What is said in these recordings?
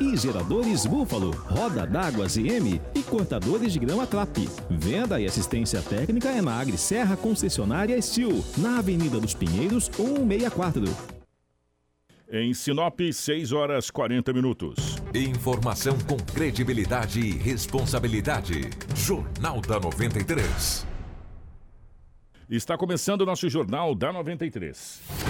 e geradores Búfalo, roda d'água ZM e cortadores de grama Clap. Venda e assistência técnica é na Agri Serra Concessionária Steel, na Avenida dos Pinheiros 164. Em Sinop, 6 horas 40 minutos. Informação com credibilidade e responsabilidade. Jornal da 93. Está começando o nosso Jornal da 93.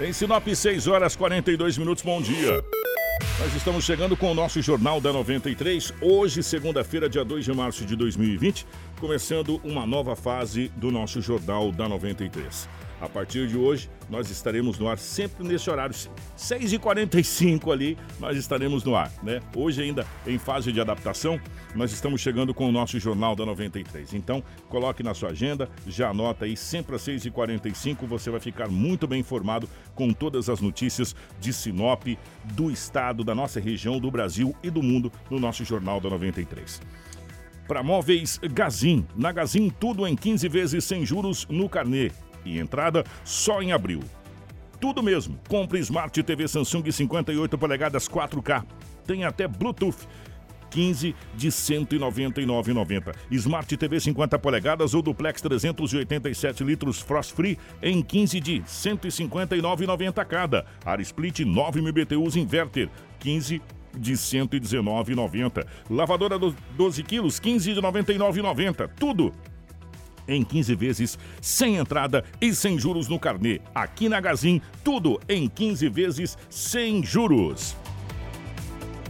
Em Sinop, 6 horas 42 minutos. Bom dia. Nós estamos chegando com o nosso Jornal da 93. Hoje, segunda-feira, dia 2 de março de 2020, começando uma nova fase do nosso Jornal da 93. A partir de hoje, nós estaremos no ar sempre nesse horário, 6h45 ali, nós estaremos no ar, né? Hoje ainda em fase de adaptação, nós estamos chegando com o nosso Jornal da 93. Então, coloque na sua agenda, já anota aí, sempre às 6h45 você vai ficar muito bem informado com todas as notícias de Sinop, do estado, da nossa região, do Brasil e do mundo no nosso Jornal da 93 para móveis Gazin. Na Gazin, tudo em 15 vezes sem juros no carnê e entrada só em abril. Tudo mesmo. Compre Smart TV Samsung 58 polegadas 4K. Tem até Bluetooth. 15 de 199,90. Smart TV 50 polegadas ou duplex 387 litros Frost Free em 15 de 159,90 cada. Ar Split 9000 BTUs inverter 15 de 119,90. Lavadora 12 quilos 15 de 99,90. Tudo em 15 vezes, sem entrada e sem juros no carnê. Aqui na Gazin, tudo em 15 vezes sem juros.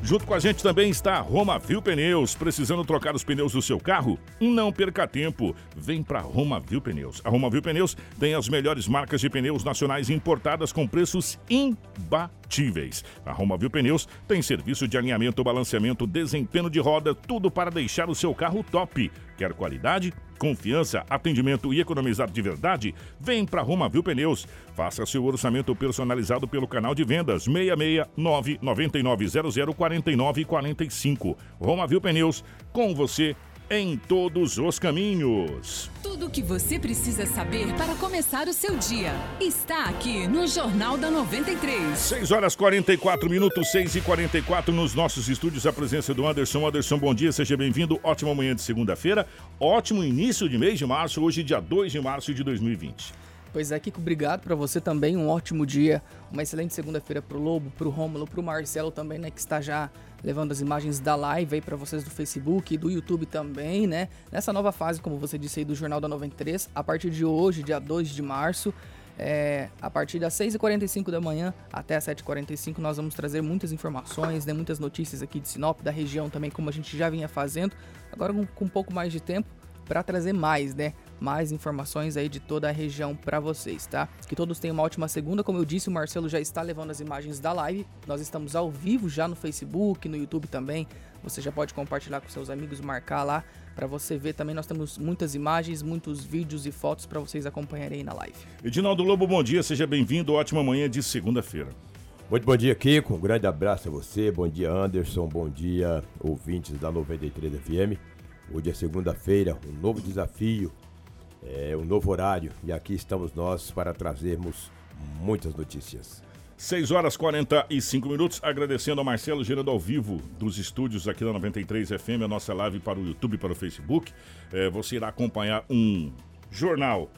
Junto com a gente também está Roma Viu Pneus. Precisando trocar os pneus do seu carro? Não perca tempo. Vem para Roma Viu Pneus. A Roma Viu Pneus tem as melhores marcas de pneus nacionais importadas com preços imbatíveis. A Roma Viu Pneus tem serviço de alinhamento, balanceamento, desempenho de roda, tudo para deixar o seu carro top. Quer qualidade? Confiança, atendimento e economizar de verdade? Vem para Roma Viu Pneus. Faça seu orçamento personalizado pelo canal de vendas 669 9900 4945. Roma Viu Pneus, com você em todos os caminhos. Tudo o que você precisa saber para começar o seu dia está aqui no Jornal da 93. 6 horas 44 minutos, 6 e 44 nos nossos estúdios. A presença do Anderson. Anderson, bom dia, seja bem-vindo. Ótima manhã de segunda-feira. Ótimo início de mês de março, hoje, dia 2 de março de 2020. Pois é, Kiko, obrigado para você também. Um ótimo dia, uma excelente segunda-feira pro Lobo, pro Rômulo, pro Marcelo também, né, que está já levando as imagens da live aí para vocês do Facebook e do YouTube também, né? Nessa nova fase, como você disse aí, do Jornal da 93, a partir de hoje, dia 2 de março, é, a partir das 6h45 da manhã até as 7h45 nós vamos trazer muitas informações, né, muitas notícias aqui de Sinop, da região também, como a gente já vinha fazendo, agora com, com um pouco mais de tempo para trazer mais, né? Mais informações aí de toda a região para vocês, tá? Que todos tenham uma ótima segunda. Como eu disse, o Marcelo já está levando as imagens da live. Nós estamos ao vivo já no Facebook, no YouTube também. Você já pode compartilhar com seus amigos, marcar lá para você ver também. Nós temos muitas imagens, muitos vídeos e fotos para vocês acompanharem aí na live. Edinaldo Lobo, bom dia, seja bem-vindo. Ótima manhã de segunda-feira. Muito bom dia, Kiko. Um grande abraço a você. Bom dia, Anderson. Bom dia, ouvintes da 93 FM. Hoje é segunda-feira, um novo desafio, é um novo horário e aqui estamos nós para trazermos muitas notícias. 6 horas 45 minutos, agradecendo a Marcelo gerando ao vivo dos estúdios aqui da 93 FM, a nossa live para o YouTube e para o Facebook. É, você irá acompanhar um jornal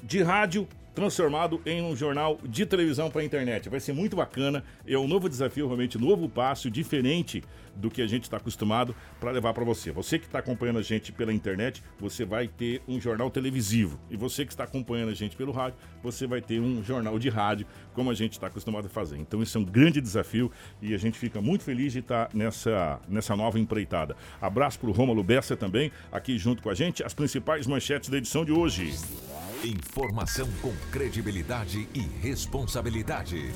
de rádio transformado em um jornal de televisão para a internet. Vai ser muito bacana, é um novo desafio, realmente novo passo, diferente do que a gente está acostumado para levar para você. Você que está acompanhando a gente pela internet, você vai ter um jornal televisivo. E você que está acompanhando a gente pelo rádio, você vai ter um jornal de rádio, como a gente está acostumado a fazer. Então, isso é um grande desafio e a gente fica muito feliz de estar tá nessa, nessa nova empreitada. Abraço para o Rômulo Bessa também, aqui junto com a gente, as principais manchetes da edição de hoje. Informação com credibilidade e responsabilidade.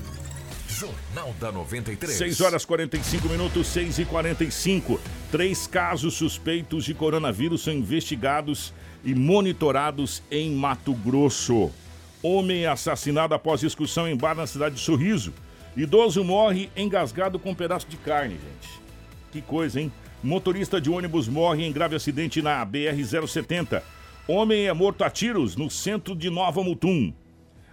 Jornal da 93. 6 horas 45 minutos, 6 e 45. Três casos suspeitos de coronavírus são investigados e monitorados em Mato Grosso. Homem assassinado após discussão em bar na cidade de Sorriso. Idoso morre engasgado com um pedaço de carne, gente. Que coisa, hein? Motorista de ônibus morre em grave acidente na BR-070. Homem é morto a tiros no centro de Nova Mutum.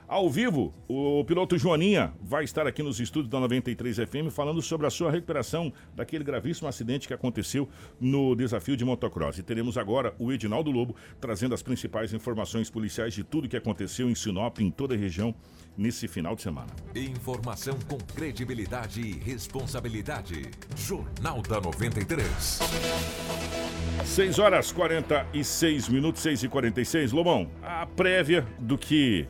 Ao vivo, o piloto Joaninha vai estar aqui nos estúdios da 93 FM falando sobre a sua recuperação daquele gravíssimo acidente que aconteceu no desafio de motocross. E teremos agora o Edinaldo Lobo trazendo as principais informações policiais de tudo que aconteceu em Sinop, em toda a região, nesse final de semana. Informação com credibilidade e responsabilidade. Jornal da 93. 6 horas 46 minutos, 6 e 46 Lobão, a prévia do que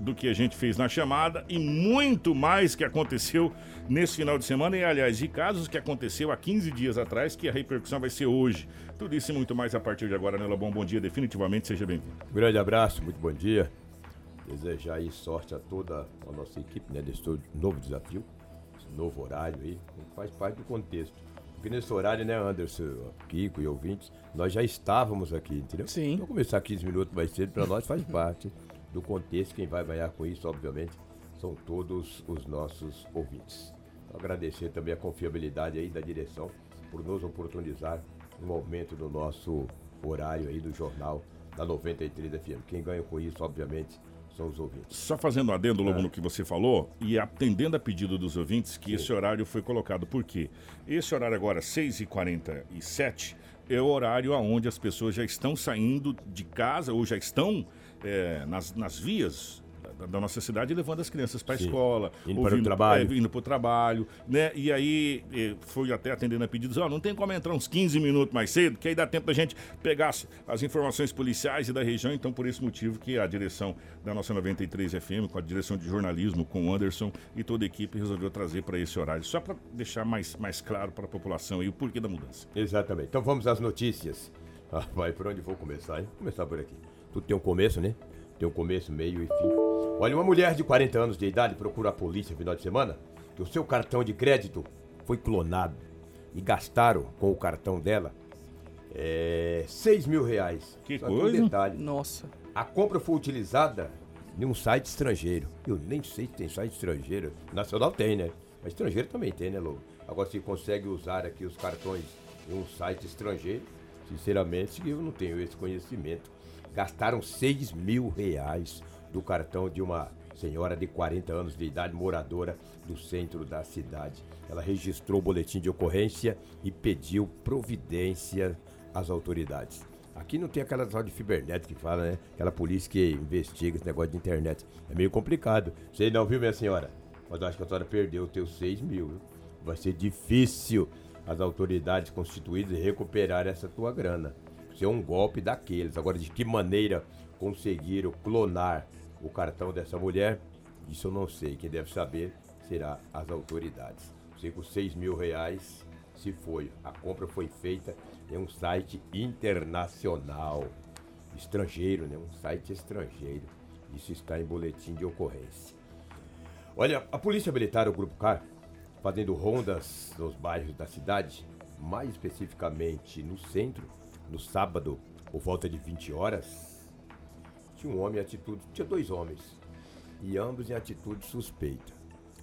do que a gente fez na chamada e muito mais que aconteceu nesse final de semana e, aliás, de casos que aconteceu há 15 dias atrás, que a repercussão vai ser hoje. Tudo isso e muito mais a partir de agora, né, Lobão? Bom dia, definitivamente, seja bem-vindo. Grande abraço, muito bom dia. Desejar aí sorte a toda a nossa equipe, né, desse novo desafio, esse novo horário aí, que faz parte do contexto. Porque nesse horário, né, Anderson, Kiko e ouvintes, nós já estávamos aqui, entendeu? Sim. Então começar 15 minutos mais cedo, para nós faz parte do contexto. Quem vai ganhar com isso, obviamente, são todos os nossos ouvintes. Então, agradecer também a confiabilidade aí da direção por nos oportunizar um aumento do nosso horário aí do jornal da 93 FM. Quem ganha com isso, obviamente, são os ouvintes. Só fazendo um adendo, Lobo, é. no que você falou, e atendendo a pedido dos ouvintes, que Sim. esse horário foi colocado. Por quê? Esse horário agora, 6h47, é o horário onde as pessoas já estão saindo de casa ou já estão é, nas, nas vias da, da, nossa cidade levando as crianças para a escola, indo para o trabalho, é, indo para o trabalho, né? E aí é, foi até atendendo a pedidos, ó, oh, não tem como entrar uns 15 minutos mais cedo, que aí dá tempo da gente pegar as, as, informações policiais e da região, então por esse motivo que a direção da nossa 93 FM, com a direção de jornalismo, com o Anderson e toda a equipe resolveu trazer para esse horário, só para deixar mais, mais claro para a população aí o porquê da mudança. Exatamente. Então vamos às notícias. Ah, vai, por onde vou começar, hein? Vou começar por aqui. Tudo tem um começo, né? Tem um começo, meio e fim. Olha, uma mulher de 40 anos de idade procura a polícia no final de semana que o seu cartão de crédito foi clonado e gastaram com o cartão dela é, 6 mil reais. Que Só coisa? Que um detalhe. Nossa. A compra foi utilizada em um site estrangeiro. Eu nem sei se tem site estrangeiro. Nacional tem, né? Mas estrangeiro também tem, né, Lobo? Agora, se consegue usar aqui os cartões em um site estrangeiro, sinceramente, eu não tenho esse conhecimento gastaram 6 mil reais do cartão de uma senhora de 40 anos de idade, moradora do centro da cidade. Ela registrou o boletim de ocorrência e pediu providência às autoridades. Aqui não tem aquela tal de cibernética que fala, né? Aquela polícia que investiga esse negócio de internet. É meio complicado. Você não viu, minha senhora? Mas eu acho que a senhora perdeu os teus 6 mil. Vai ser difícil as autoridades constituídas recuperar essa tua grana ser um golpe daqueles. Agora, de que maneira conseguiram clonar o cartão dessa mulher, isso eu não sei. Quem deve saber será as autoridades. Sei os 6 mil reais se foi. A compra foi feita em um site internacional, estrangeiro, né? Um site estrangeiro. Isso está em boletim de ocorrência. Olha, a Polícia Militar, o Grupo CAR, fazendo rondas nos bairros da cidade, mais especificamente no centro, no sábado, por volta de 20 horas, tinha um homem em atitude. Tinha dois homens. E ambos em atitude suspeita.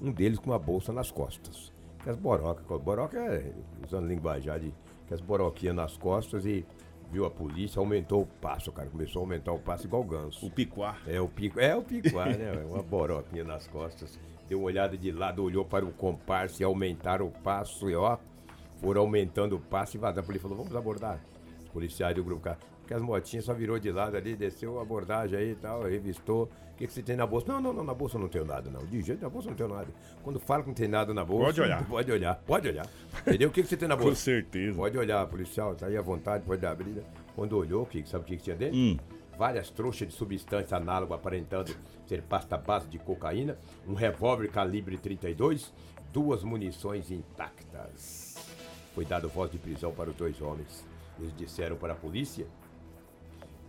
Um deles com uma bolsa nas costas. Que as borocas. Boroca é, usando linguajar de. Que as boroquinhas nas costas e viu a polícia, aumentou o passo, cara. Começou a aumentar o passo igual ganso. O picuar. É o pico, é o picuar, né? Uma boroquinha nas costas. Deu uma olhada de lado, olhou para o comparsa e aumentaram o passo e ó, foram aumentando o passo e vazando. A polícia falou, vamos abordar policiais do grupo K. Porque as motinhas só virou de lado ali, desceu a abordagem aí e tal, revistou. O que, que você tem na bolsa? Não, não, não, na bolsa não tenho nada, não. De jeito na bolsa não tenho nada. Quando fala que não tem nada na bolsa. Pode olhar. Pode olhar, pode olhar. Entendeu? O que, que você tem na bolsa? Com certeza. Pode olhar, policial, tá aí à vontade, pode abrir. Quando olhou, o que, sabe o que, que tinha dentro? Hum. Várias trouxas de substância análoga aparentando ser pasta base de cocaína, um revólver calibre 32, duas munições intactas. Foi dado voz de prisão para os dois homens. Eles disseram para a polícia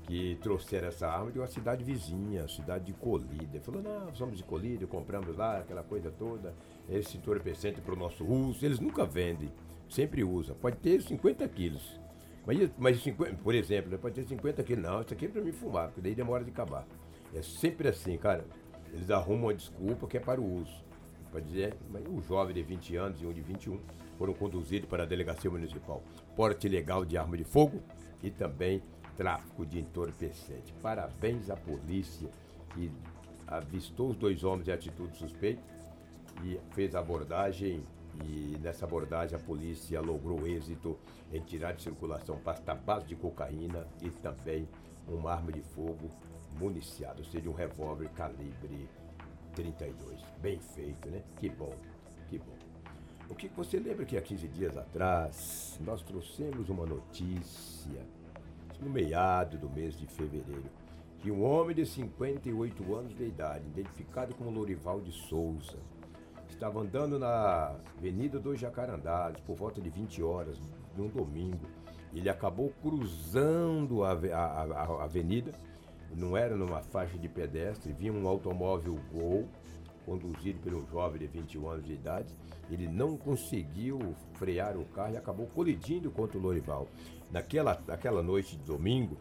que trouxeram essa arma de uma cidade vizinha, cidade de Colíder. Falou, não, somos de Colíder, compramos lá, aquela coisa toda, esse entorpecente para o nosso uso. Eles nunca vendem, sempre usa. Pode ter 50 quilos. Mas, mas 50, por exemplo, né, pode ter 50 quilos. Não, isso aqui é para mim fumar, porque daí demora de acabar. É sempre assim, cara. Eles arrumam uma desculpa que é para o uso. Pode dizer, mas um jovem de 20 anos e um de 21 foram conduzidos para a delegacia municipal. Porte ilegal de arma de fogo e também tráfico de entorpecente. Parabéns à polícia que avistou os dois homens em atitude suspeita e fez a abordagem. E nessa abordagem a polícia logrou êxito em tirar de circulação pasta base de cocaína e também uma arma de fogo municiada, ou seja, um revólver calibre 32. Bem feito, né? Que bom, que bom. O que você lembra que há 15 dias atrás nós trouxemos uma notícia no meado do mês de fevereiro, que um homem de 58 anos de idade, identificado como Lorival de Souza, estava andando na Avenida dos Jacarandás por volta de 20 horas, num domingo. Ele acabou cruzando a, a, a, avenida, não era numa faixa de pedestre, vinha um automóvel Gol, conduzido um jovem de 21 anos de idade. Ele não conseguiu frear o carro e acabou colidindo contra o Lorival. Naquela, naquela noite de domingo,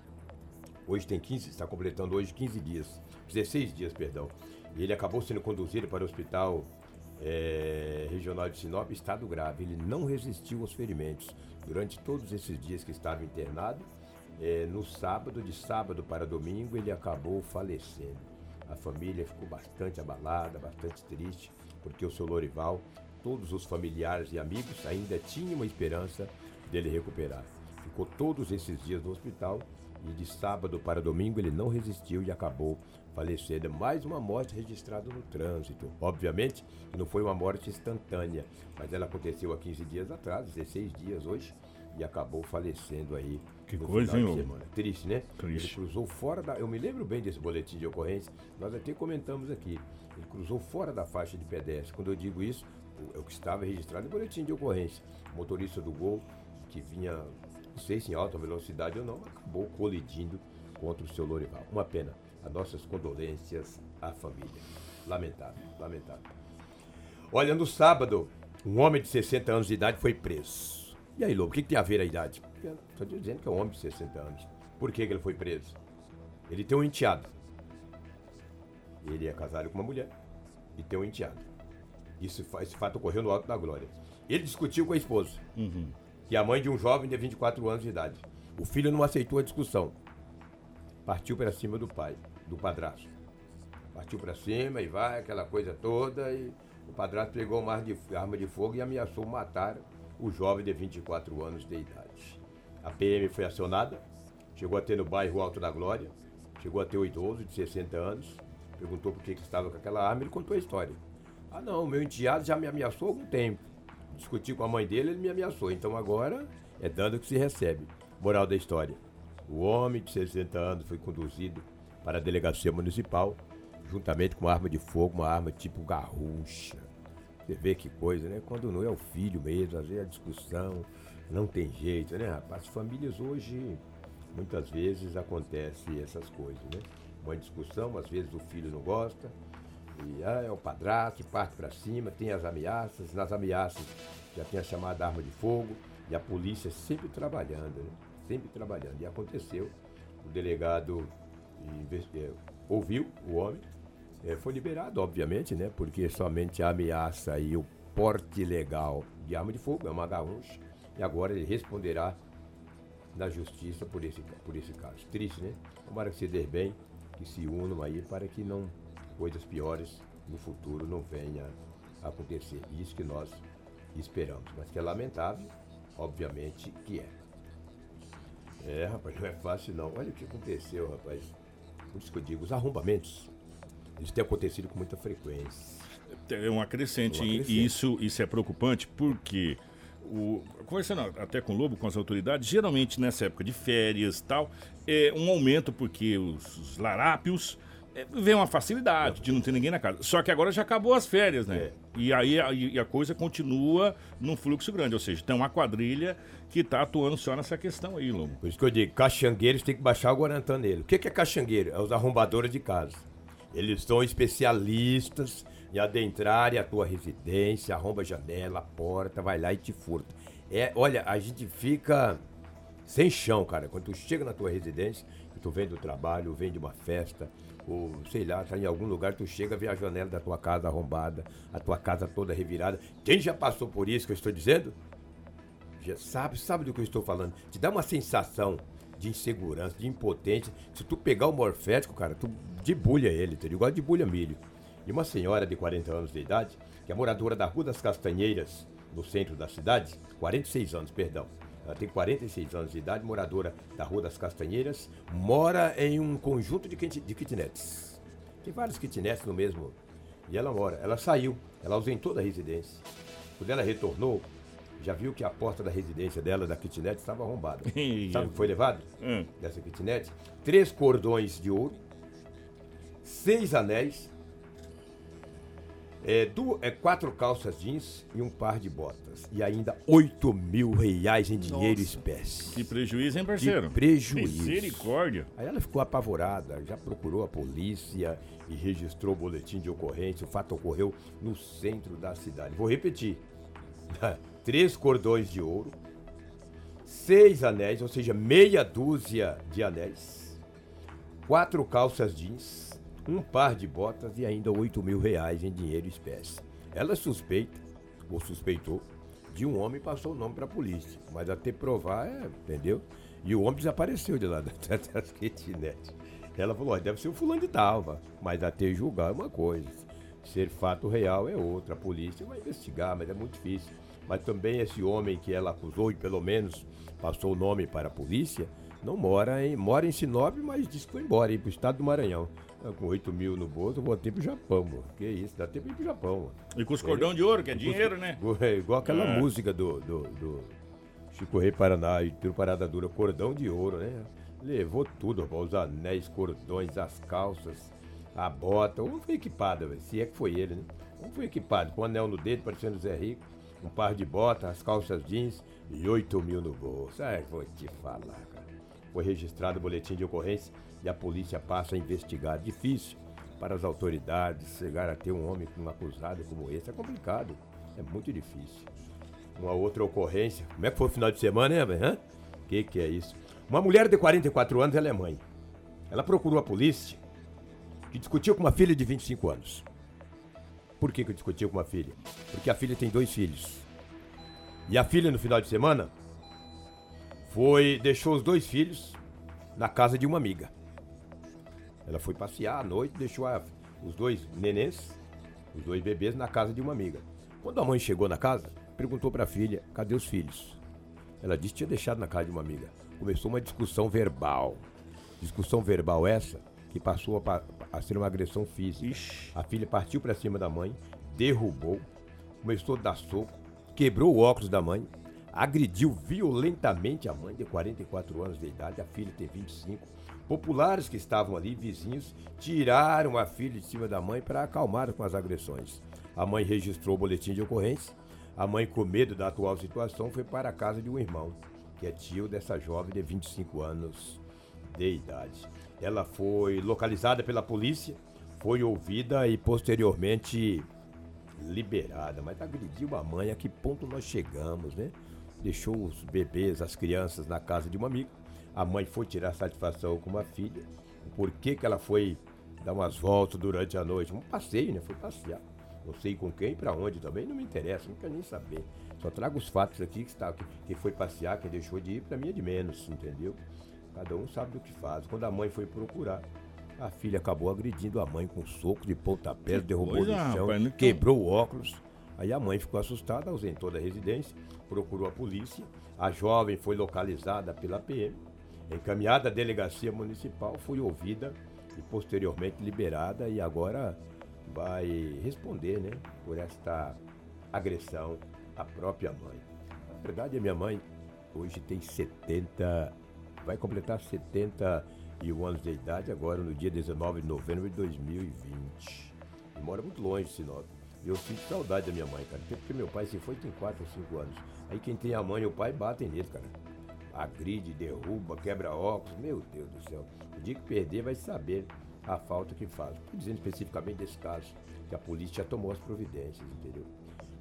hoje tem 15, está completando hoje 15 dias, 16 dias, perdão. Ele acabou sendo conduzido para o hospital é, regional de Sinop, estado grave. Ele não resistiu aos ferimentos durante todos esses dias que estava internado. É, no sábado, de sábado para domingo, ele acabou falecendo. A família ficou bastante abalada, bastante triste, porque o seu Lorival, todos os familiares e amigos ainda tinham uma esperança dele recuperar. Ficou todos esses dias no hospital e de sábado para domingo ele não resistiu e acabou falecendo. Mais uma morte registrada no trânsito. Obviamente não foi uma morte instantânea, mas ela aconteceu há 15 dias atrás, 16 dias hoje, e acabou falecendo aí. Que coisa, hein? Semana. Triste, né? Triste. Ele cruzou fora da. Eu me lembro bem desse boletim de ocorrência, nós até comentamos aqui. Ele cruzou fora da faixa de pedestre. Quando eu digo isso, é o que estava registrado no boletim de ocorrência. O motorista do Gol, que vinha não sei se em alta velocidade ou não, acabou colidindo contra o seu Lorival. Uma pena. As nossas condolências à família. Lamentável, lamentável. Olha, no sábado, um homem de 60 anos de idade foi preso. E aí, Lobo, o que, que tem a ver a idade? Estou dizendo que é um homem de 60 anos. Por que, que ele foi preso? Ele tem um enteado. Ele é casado com uma mulher e tem um enteado. Isso, esse fato ocorreu no Alto da Glória. Ele discutiu com a esposa. Uhum que é a mãe de um jovem de 24 anos de idade. O filho não aceitou a discussão. Partiu para cima do pai, do padrasto. Partiu para cima e vai, aquela coisa toda, e o padrasto pegou uma arma de fogo e ameaçou matar o jovem de 24 anos de idade. A PM foi acionada, chegou a ter no bairro Alto da Glória, chegou a ter o idoso de 60 anos, perguntou por que, que estava com aquela arma, ele contou a história. Ah não, meu enteado já me ameaçou há algum tempo discuti com a mãe dele, ele me ameaçou. Então agora é dando que se recebe. Moral da história. O homem de 60 anos foi conduzido para a delegacia municipal, juntamente com uma arma de fogo, uma arma tipo garrucha. Você vê que coisa, né? Quando não é o filho mesmo, às vezes a discussão não tem jeito, né, rapaz? As famílias hoje, muitas vezes acontece essas coisas, né? Uma discussão, às vezes o filho não gosta, e ah, é o padrasto, parte para cima, tem as ameaças. Nas ameaças já tem a chamada arma de fogo. E a polícia sempre trabalhando, né? Sempre trabalhando. E aconteceu. O delegado é, ouviu o homem. É, foi liberado, obviamente, né? Porque somente a ameaça e o porte legal de arma de fogo é uma garrucha. E agora ele responderá na justiça por esse, por esse caso. Triste, né? Tomara que se dê bem, que se unam aí para que não coisas piores no futuro não venha a acontecer. Isso que nós esperamos. Mas que é lamentável, obviamente que é. É, rapaz, não é fácil não. Olha o que aconteceu, rapaz. Por isso que eu digo, os arrombamentos, eles têm acontecido com muita frequência. É um acrescente, e isso, isso é preocupante porque o, conversando até com o Lobo, com as autoridades, geralmente nessa época de férias tal, é um aumento porque os, os larápios é, vem uma facilidade de não ter ninguém na casa. Só que agora já acabou as férias, né? É. E aí a, e a coisa continua num fluxo grande. Ou seja, tem uma quadrilha que tá atuando só nessa questão aí, Lobo. Por isso que eu digo, caxangueiros tem que baixar o Guarantã nele. O que que é caxangueiro? É os arrombadores de casa. Eles são especialistas em adentrarem a tua residência, arromba a janela, a porta, vai lá e te furta. É, olha, a gente fica sem chão, cara. Quando tu chega na tua residência, tu vem do trabalho, vem de uma festa, ou sei lá, tá em algum lugar, tu chega, vê a janela da tua casa arrombada, a tua casa toda revirada. Quem já passou por isso que eu estou dizendo? Já sabe, sabe do que eu estou falando. Te dá uma sensação de insegurança, de impotência. Se tu pegar o morfético, cara, tu debulha ele, entendeu? Igual debulha milho. E uma senhora de 40 anos de idade, que é moradora da Rua das Castanheiras, no centro da cidade, 46 anos, perdão. Ela tem 46 anos de idade, moradora da Rua das Castanheiras, mora em um conjunto de, kit- de kitnets. Tem vários kitnets no mesmo. E ela mora. Ela saiu, ela ausentou da residência. Quando ela retornou, já viu que a porta da residência dela, da kitnet, estava arrombada. Sabe o que foi levado? Hum. Dessa kitnet? Três cordões de ouro, seis anéis, é, du- é, quatro calças jeans e um par de botas. E ainda 8 mil reais em dinheiro Nossa. espécie. Que prejuízo, hein, parceiro? Que prejuízo. Misericórdia. Aí ela ficou apavorada, já procurou a polícia e registrou o boletim de ocorrência. O fato ocorreu no centro da cidade. Vou repetir: três cordões de ouro, seis anéis, ou seja, meia dúzia de anéis, quatro calças jeans, um par de botas e ainda 8 mil reais em dinheiro espécie. Ela suspeita, ou suspeitou, de um homem e passou o nome para a polícia. Mas até provar, é, entendeu? E o homem desapareceu de lá da- das kitnet. Ela falou, ó, deve ser o fulano de tal, vá. mas até julgar é uma coisa. Ser fato real é outra. A polícia vai investigar, mas é muito difícil. Mas também esse homem que ela acusou e pelo menos passou o nome para a polícia, não mora em, mora em Sinop, mas disse que foi embora, ir pro estado do Maranhão. Ah, Com 8 mil no bolso, eu voltei pro Japão, mano. Que isso, dá tempo de ir pro Japão, mano. E com os cordão de ouro, que é dinheiro, né? É igual aquela É. música do, do, do Chico Rei Paraná e Tiro Parada Dura, cordão de ouro, né? Levou tudo, rapaz, os anéis, cordões, as calças, a bota. Um foi equipado, velho, se é que foi ele, né? Um foi equipado, com um anel no dedo, parecendo Zé Rico, um par de botas, as calças jeans e 8 mil no bolso. Ah, vou te falar, cara. Foi registrado o boletim de ocorrência e a polícia passa a investigar. Difícil para as autoridades chegar a ter um homem um acusado como esse. É complicado. É muito difícil. Uma outra ocorrência. Como é que foi o final de semana, né, velho? O que, que é isso? Uma mulher de 44 anos, ela é mãe. Ela procurou a polícia que discutiu com uma filha de 25 anos. Por que, que discutiu com uma filha? Porque a filha tem dois filhos. E a filha, no final de semana, foi deixou os dois filhos na casa de uma amiga. Ela foi passear à noite, deixou a- os dois nenês, os dois bebês, na casa de uma amiga. Quando a mãe chegou na casa, perguntou para a filha: cadê os filhos? Ela disse que tinha deixado na casa de uma amiga. Começou uma discussão verbal. Discussão verbal essa que passou a, a ser uma agressão física. Ixi. A filha partiu para cima da mãe, derrubou, começou a dar soco, quebrou o óculos da mãe, agrediu violentamente a mãe de 44 anos de idade, a filha tem 25. Populares que estavam ali, vizinhos, tiraram a filha de cima da mãe para acalmar com as agressões. A mãe registrou o boletim de ocorrência. A mãe, com medo da atual situação, foi para a casa de um irmão, que é tio dessa jovem de 25 anos de idade. Ela foi localizada pela polícia, foi ouvida e posteriormente liberada. Mas agrediu a mãe, a que ponto nós chegamos, né? Deixou os bebês, as crianças na casa de uma amiga. A mãe foi tirar satisfação com uma filha. Por que, que ela foi dar umas voltas durante a noite? Um passeio, né? Foi passear. Não sei com quem, para onde também, não me interessa, não quero nem saber. Só trago os fatos aqui que, está, que foi passear, quem deixou de ir, para mim é de menos, entendeu? Cada um sabe do que faz. Quando a mãe foi procurar, a filha acabou agredindo a mãe com soco de pontapé, derrubou coisa, no chão, rapaz, quebrou o óculos. Aí a mãe ficou assustada, ausentou da residência, procurou a polícia. A jovem foi localizada pela PM, encaminhada à delegacia municipal, foi ouvida e posteriormente liberada e agora vai responder, né, por esta agressão à própria mãe. Na verdade, a minha mãe hoje tem 70, vai completar anos de idade, agora no dia 19 de novembro de 2020. E mora muito longe de Sinop. Eu sinto saudade da minha mãe, cara. Porque meu pai se foi tem 4 ou 5 anos. Aí quem tem a mãe e o pai batem nele, cara. Agride, derruba, quebra óculos. Meu Deus do céu. O dia que perder vai saber a falta que faz. Estou dizendo especificamente desse caso, que a polícia já tomou as providências, entendeu?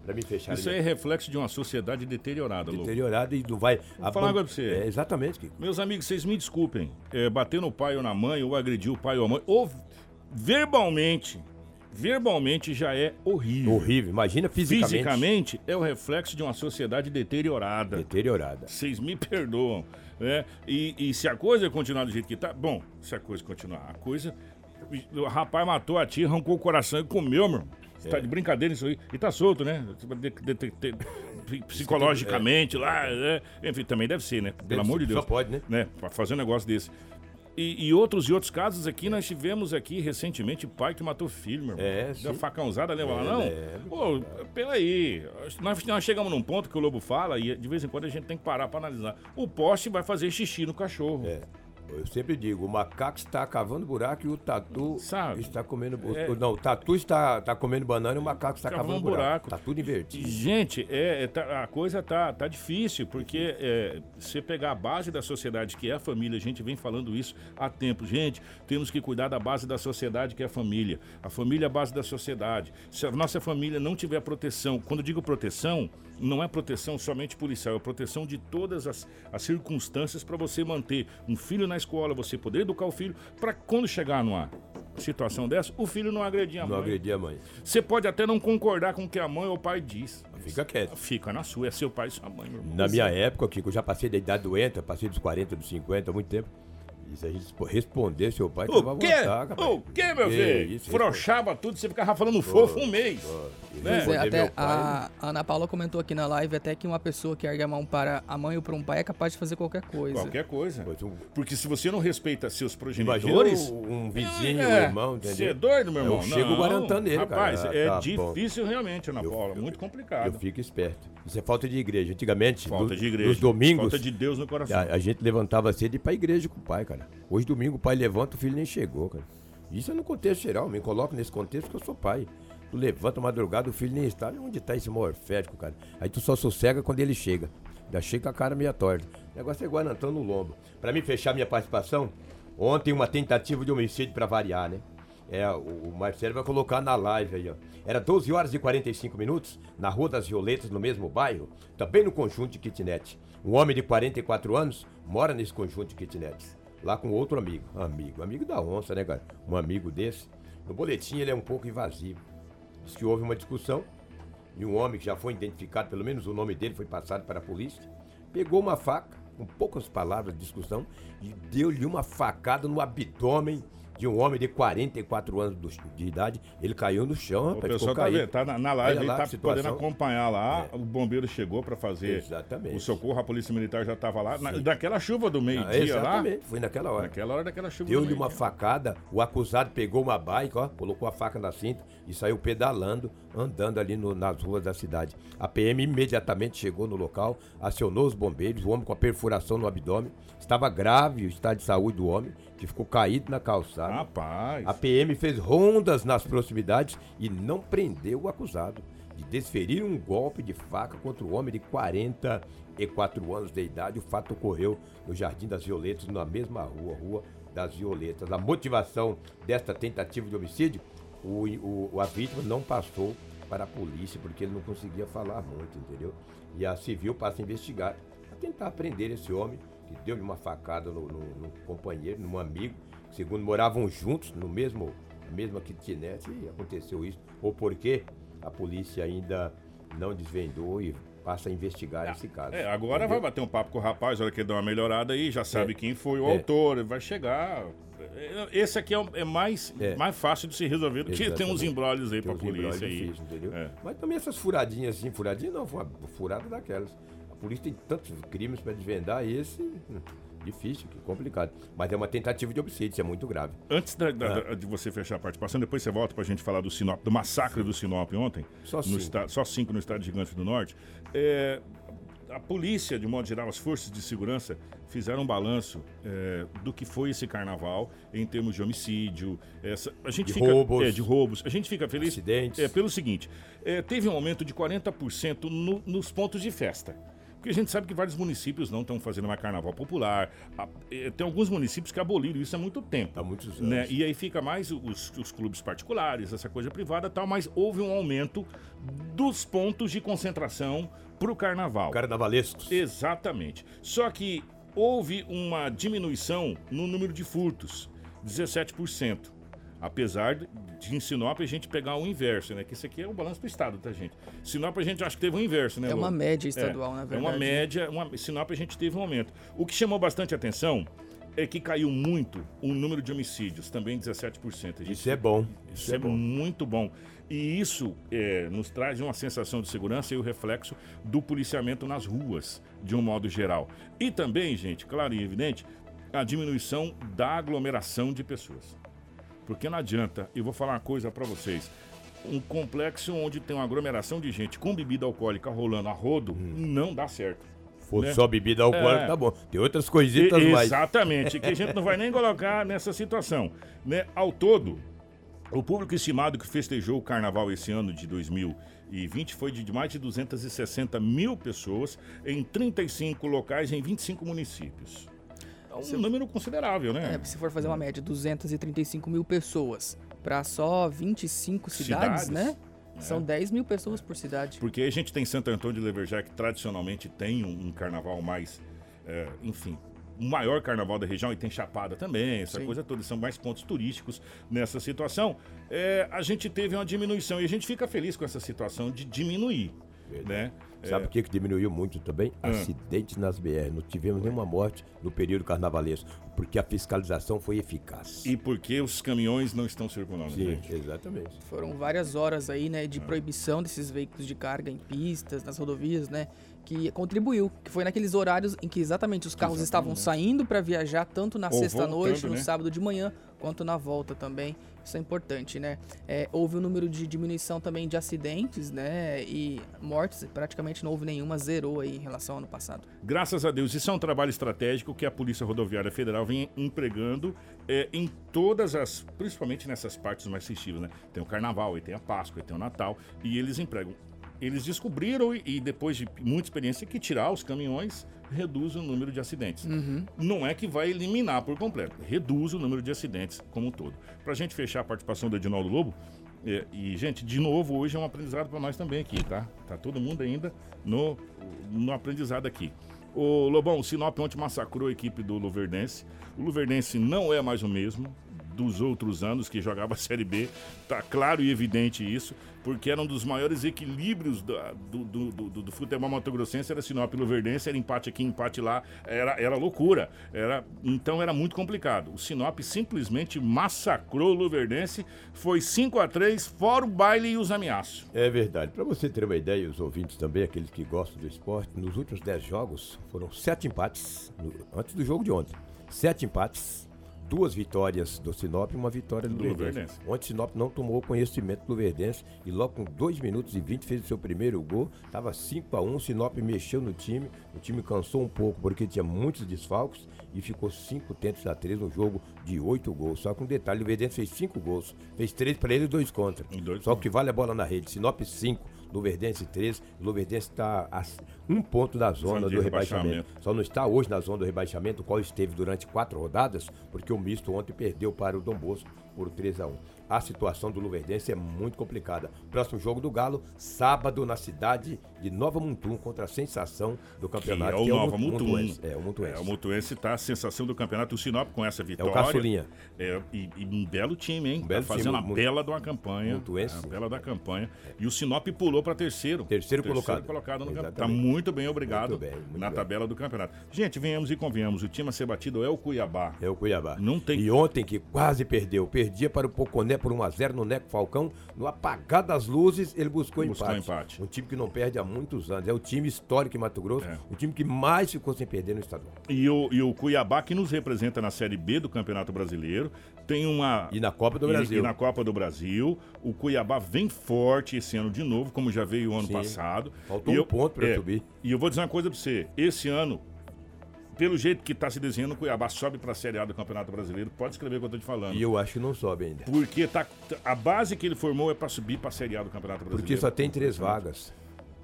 Para me fechar. Isso aí é reflexo de uma sociedade deteriorada, Lu. Deteriorada e não vai. Vou falar agora pra você. É, exatamente, Kiko. Meus amigos, vocês me desculpem. É, bater no pai ou na mãe, ou agredir o pai ou a mãe, ou verbalmente. Verbalmente já é horrível. Horrível. Imagina fisicamente. Fisicamente é o reflexo de uma sociedade deteriorada. Deteriorada. Vocês me perdoam. Né? E, e se a coisa continuar do jeito que tá, bom, se a coisa continuar, a coisa. O rapaz matou a tia, arrancou o coração e comeu, meu. Você tá de brincadeira isso aí. E tá solto, né? De- de- de- psicologicamente lá, né? Enfim, também deve ser, né? Pelo Deve amor de Deus. só pode, né? né? Pra fazer um negócio desse. E, e outros e outros casos aqui, nós tivemos aqui recentemente pai que matou filho, meu irmão. É, Deu sim. uma facãozada, lembra lá, É, não? lembro. Pô, peraí. Nós, nós chegamos num ponto que o Lobo fala e de vez em quando a gente tem que parar pra analisar. O poste vai fazer xixi no cachorro. É. Eu sempre digo, o macaco está cavando buraco e o tatu Sabe? está comendo. É. Não, o tatu está, está comendo banana e o macaco está Cavando cavando buraco. buraco. Está tudo invertido. Gente, é, é, tá- a coisa tá, tá difícil, porque é, você pegar a base da sociedade, que é a família, a gente vem falando isso há tempo. Gente, temos que cuidar da base da sociedade, que é a família. A família é a base da sociedade. Se a nossa família não tiver proteção, quando eu digo proteção, não é proteção somente policial, é proteção de todas as, as circunstâncias para você manter um filho na escola, você poder educar o filho, para quando chegar numa situação dessa, o filho não agredir a Não mãe. agredir a mãe. Você pode até não concordar com o que a mãe ou o pai diz. Fica quieto. Fica na sua, é seu pai e sua mãe, meu irmão. Na minha época, Kiko, eu já passei da idade doente, eu passei dos 40, dos 50, há muito tempo. E se a gente responder, seu pai tava O quê? vontade, rapaz. O quê, meu Que filho? isso, Frouxava tudo, você ficava falando fofo um mês. Né? Pois é, até a, a Ana Paula comentou aqui na live até que uma pessoa que ergue a mão para a mãe ou para um pai é capaz de fazer qualquer coisa. Qualquer coisa. Porque se você não respeita seus Imagina progenitores. um, um vizinho, é, um irmão, entendeu? Você é doido, meu irmão? Eu chego Não, guarantando nele, Rapaz, cara. é Tá bom. difícil realmente, Ana Eu- Paula. eu- muito Eu complicado. fico esperto. Isso é falta de igreja. Antigamente, Falta no- de igreja. nos domingos, Falta de Deus no coração. a, a gente levantava cedo e ir pra igreja com o pai, cara. Hoje, domingo, o pai levanta, o filho nem chegou, cara. Isso é no contexto geral, me coloco nesse contexto porque eu sou pai. Tu levanta madrugada, o filho nem está. Onde tá esse morfético, cara? Aí tu só sossega quando ele chega. Já chega com a cara meia torta. O negócio é guarantando no lombo. Pra mim fechar minha participação, ontem uma tentativa de homicídio pra variar, né? É, o, Marcelo vai colocar na live aí, ó. Era 12 horas e 45 minutos, na Rua das Violetas, no mesmo bairro, também no conjunto de kitnet. Um homem de 44 anos mora nesse conjunto de kitnets. Lá com outro amigo. Amigo, amigo da onça, né, cara? Um amigo desse. No boletim ele é um pouco invasivo. Diz que houve uma discussão e um homem que já foi identificado, pelo menos o nome dele foi passado para a polícia, pegou uma faca, com poucas palavras de discussão, e deu-lhe uma facada no abdômen de um homem de 44 anos de idade. Ele caiu no chão, O pessoal tá, vendo, tá na, na live, ele tá podendo acompanhar lá. É. O bombeiro chegou pra fazer Exatamente. o socorro, a polícia militar já tava lá. Na, daquela chuva do meio-dia lá. exatamente, foi naquela hora. Naquela hora daquela chuva Deu-lhe uma facada, o acusado pegou uma bike, ó, colocou a faca na cinta e saiu pedalando, andando ali no- nas ruas da cidade. A PM imediatamente chegou no local, acionou os bombeiros, o homem com a perfuração no abdômen. Estava grave o estado de saúde do homem, que ficou caído na calçada. Rapaz. A PM fez rondas nas proximidades e não prendeu o acusado de desferir um golpe de faca contra o homem de 44 anos de idade. O fato ocorreu no Jardim das Violetas, na mesma rua, Rua das Violetas. A motivação desta tentativa de homicídio, o, o- a vítima não passou para a polícia, porque ele não conseguia falar muito, entendeu? E a civil passa a investigar, a tentar prender esse homem que deu-lhe uma facada no, no- no companheiro, num amigo, segundo moravam juntos no mesmo, na mesma kitnet e aconteceu isso. Ou porque a polícia ainda não desvendou e passa a investigar esse caso. É, agora vai bater um papo com o rapaz, olha que ele dá uma melhorada aí, já sabe É. quem foi o É. autor, vai chegar. Esse aqui é, é mais, É. mais fácil de se resolver do que tem uns embrólios aí Tem pra uns embrólios polícia aí. entendeu? É. Mas também essas furadinhas assim, furadinha não, foi uma furada daquelas. A polícia tem tantos crimes para desvendar, esse hum, difícil, complicado. Mas é uma tentativa de homicídio, isso é muito grave. Antes da- da- Ah. de você fechar a participação, depois você volta pra gente falar do Sinop, do massacre do Sinop ontem. Só cinco. esta- só cinco no estado Gigante do Norte. É, a polícia, de modo geral, as forças de segurança fizeram um balanço é, do que foi esse carnaval em termos de homicídio, essa, a gente De fica, roubos. é, de roubos. A gente fica feliz Acidentes. é, pelo seguinte: é, teve um aumento de 40% no- nos pontos de festa. Porque a gente sabe que vários municípios não estão fazendo mais carnaval popular. É, tem alguns municípios que aboliram isso há muito tempo. Há muitos anos. Né? E aí fica mais os, os clubes particulares, essa coisa privada e tal, mas houve um aumento dos pontos de concentração para o carnaval. Carnavalescos. Exatamente. Só que houve uma diminuição no número de furtos, 17%. Apesar de em Sinop a gente pegar o inverso, né? Que isso aqui é o balanço do estado, tá, gente? Sinop a gente acha que teve o inverso, né? É uma média estadual, é, na É verdade. uma média, uma, Sinop a gente teve um aumento. O que chamou bastante atenção é que caiu muito o número de homicídios, também 17%. A gente Isso é bom. isso é, muito bom. E isso é, nos traz uma sensação de segurança e o reflexo do policiamento nas ruas, de um modo geral. E também, gente, claro e evidente, a diminuição da aglomeração de pessoas. Porque não adianta, eu vou falar uma coisa para vocês. Um complexo onde tem uma aglomeração de gente com bebida alcoólica rolando a rodo, não dá certo. For né? só bebida alcoólica, É. tá bom. Tem outras coisitas E- mais. Exatamente, que a gente não vai nem colocar nessa situação. Né? Ao todo, o público estimado que festejou o carnaval esse ano de 2020 foi de mais de 260 mil pessoas em 35 locais em 25 municípios. É um número considerável, né? É, se for fazer uma média, 235 mil pessoas para só 25 cidades, Cidades, né? São 10 mil pessoas por cidade. Porque a gente tem Santo Antônio de Leverjá, que tradicionalmente tem um, um carnaval mais, é, enfim, o maior carnaval da região, e tem Chapada também, essa Sim. coisa toda, são mais pontos turísticos nessa situação. É, a gente teve uma diminuição e a gente fica feliz com essa situação de diminuir, né? Sabe o que, que diminuiu muito também? Hum. Acidentes nas BR. Não tivemos nenhuma morte no período carnavalesco, porque a fiscalização foi eficaz. E porque os caminhões não estão circulando, Sim, gente? exatamente. Foram várias horas aí, né, de proibição desses veículos de carga em pistas, nas rodovias, né, que contribuiu, que foi naqueles horários em que exatamente os carros estavam saindo para viajar tanto na sexta-noite, no né? sábado de manhã, quanto na volta também. Isso é importante, né? É, houve um número de diminuição também de acidentes, né, e mortes, praticamente não houve nenhuma, zerou aí em relação ao ano passado. Graças a Deus, isso é um trabalho estratégico que a Polícia Rodoviária Federal vem empregando é, em todas as, principalmente nessas partes mais festivas, né? Tem o Carnaval, aí tem a Páscoa, aí tem o Natal, e eles empregam. Eles descobriram, e- depois de muita experiência, que tirar os caminhões reduz o número de acidentes. Não é que vai eliminar por completo, reduz o número de acidentes como um todo. Pra gente fechar a participação do Edinaldo Lobo, é, e, gente, de novo, hoje é um aprendizado para nós também aqui, tá? Tá todo mundo ainda no, no aprendizado aqui. O Lobão, o Sinop ontem massacrou a equipe do Luverdense. O Luverdense não é mais o mesmo dos outros anos que jogava a Série B. Tá claro e evidente isso, porque era um dos maiores equilíbrios do, do, do, do- futebol mato-grossense, era Sinop e Luverdense, era empate aqui, empate lá, era, era loucura. Era, então era muito complicado. O Sinop simplesmente massacrou o Luverdense, foi 5 a 3 fora o baile e os ameaços. É verdade. Para você ter uma ideia, os ouvintes também, aqueles que gostam do esporte, nos últimos 10 jogos foram sete empates, no- antes do jogo de ontem. Sete empates, duas vitórias do Sinop e uma vitória do, Do Luverdense. Luverdense. Ontem o Sinop não tomou conhecimento do Luverdense e logo com 2 minutos e 20 fez o seu primeiro gol. Tava 5 a 1 o Sinop mexeu no time, o time cansou um pouco porque tinha muitos desfalques e ficou 5 tentos a 3 no jogo de 8 gols. Só com um detalhe, o Luverdense fez 5 gols, fez 3 para ele e 2 contra. E dois Só contra. que vale a bola na rede. Sinop 5, Luverdense 13. Luverdense está a um ponto da zona do rebaixamento. rebaixamento. Só não está hoje na zona do rebaixamento, o qual esteve durante quatro rodadas, porque o misto ontem perdeu para o Dom Bosco por 3 a 1 A situação do Luverdense é muito complicada. Próximo jogo do Galo, sábado, na cidade de Nova Mutum, contra a sensação do Que campeonato. é o Nova Mu- Mutum. Mutuense. É, o Mutuense. É, o Mutuense tá a sensação do campeonato. O Sinop com essa vitória. caçulinha. É, e, e um belo time, hein? Um belo tá fazendo time, uma mu- bela de uma campanha. Mutuense. Uma bela da campanha. E o Sinop pulou para terceiro. Terceiro colocado. colocado no campeonato. Tá Exatamente. muito bem, obrigado. Muito bem, muito na bem. tabela do campeonato. Gente, venhamos e convenhamos. O time a ser batido é o Cuiabá. É o Cuiabá. Não tem- E ontem que quase perdeu, perdia para o Poconé Sumaré por 1x0 no Neco Falcão. No apagar das luzes, ele buscou, Buscou empate. empate. Um time que não perde há muitos anos. É o time histórico em Mato Grosso, É. o time que mais ficou sem perder no estadual. E o, e o Cuiabá, que nos representa na Série B do Campeonato Brasileiro, tem uma. E na Copa do e- Brasil. E na Copa do Brasil. O Cuiabá vem forte esse ano de novo, como já veio o ano Sim. passado. Faltou E um ponto pra subir. E eu vou dizer uma coisa pra você. Esse ano, pelo jeito que tá se desenhando, o Cuiabá sobe pra Série A do Campeonato Brasileiro. Pode escrever o que eu tô te falando. E eu acho que não sobe ainda. Porque tá, a base que ele formou é pra subir pra Série A do Campeonato Brasileiro. Porque só tem três vagas.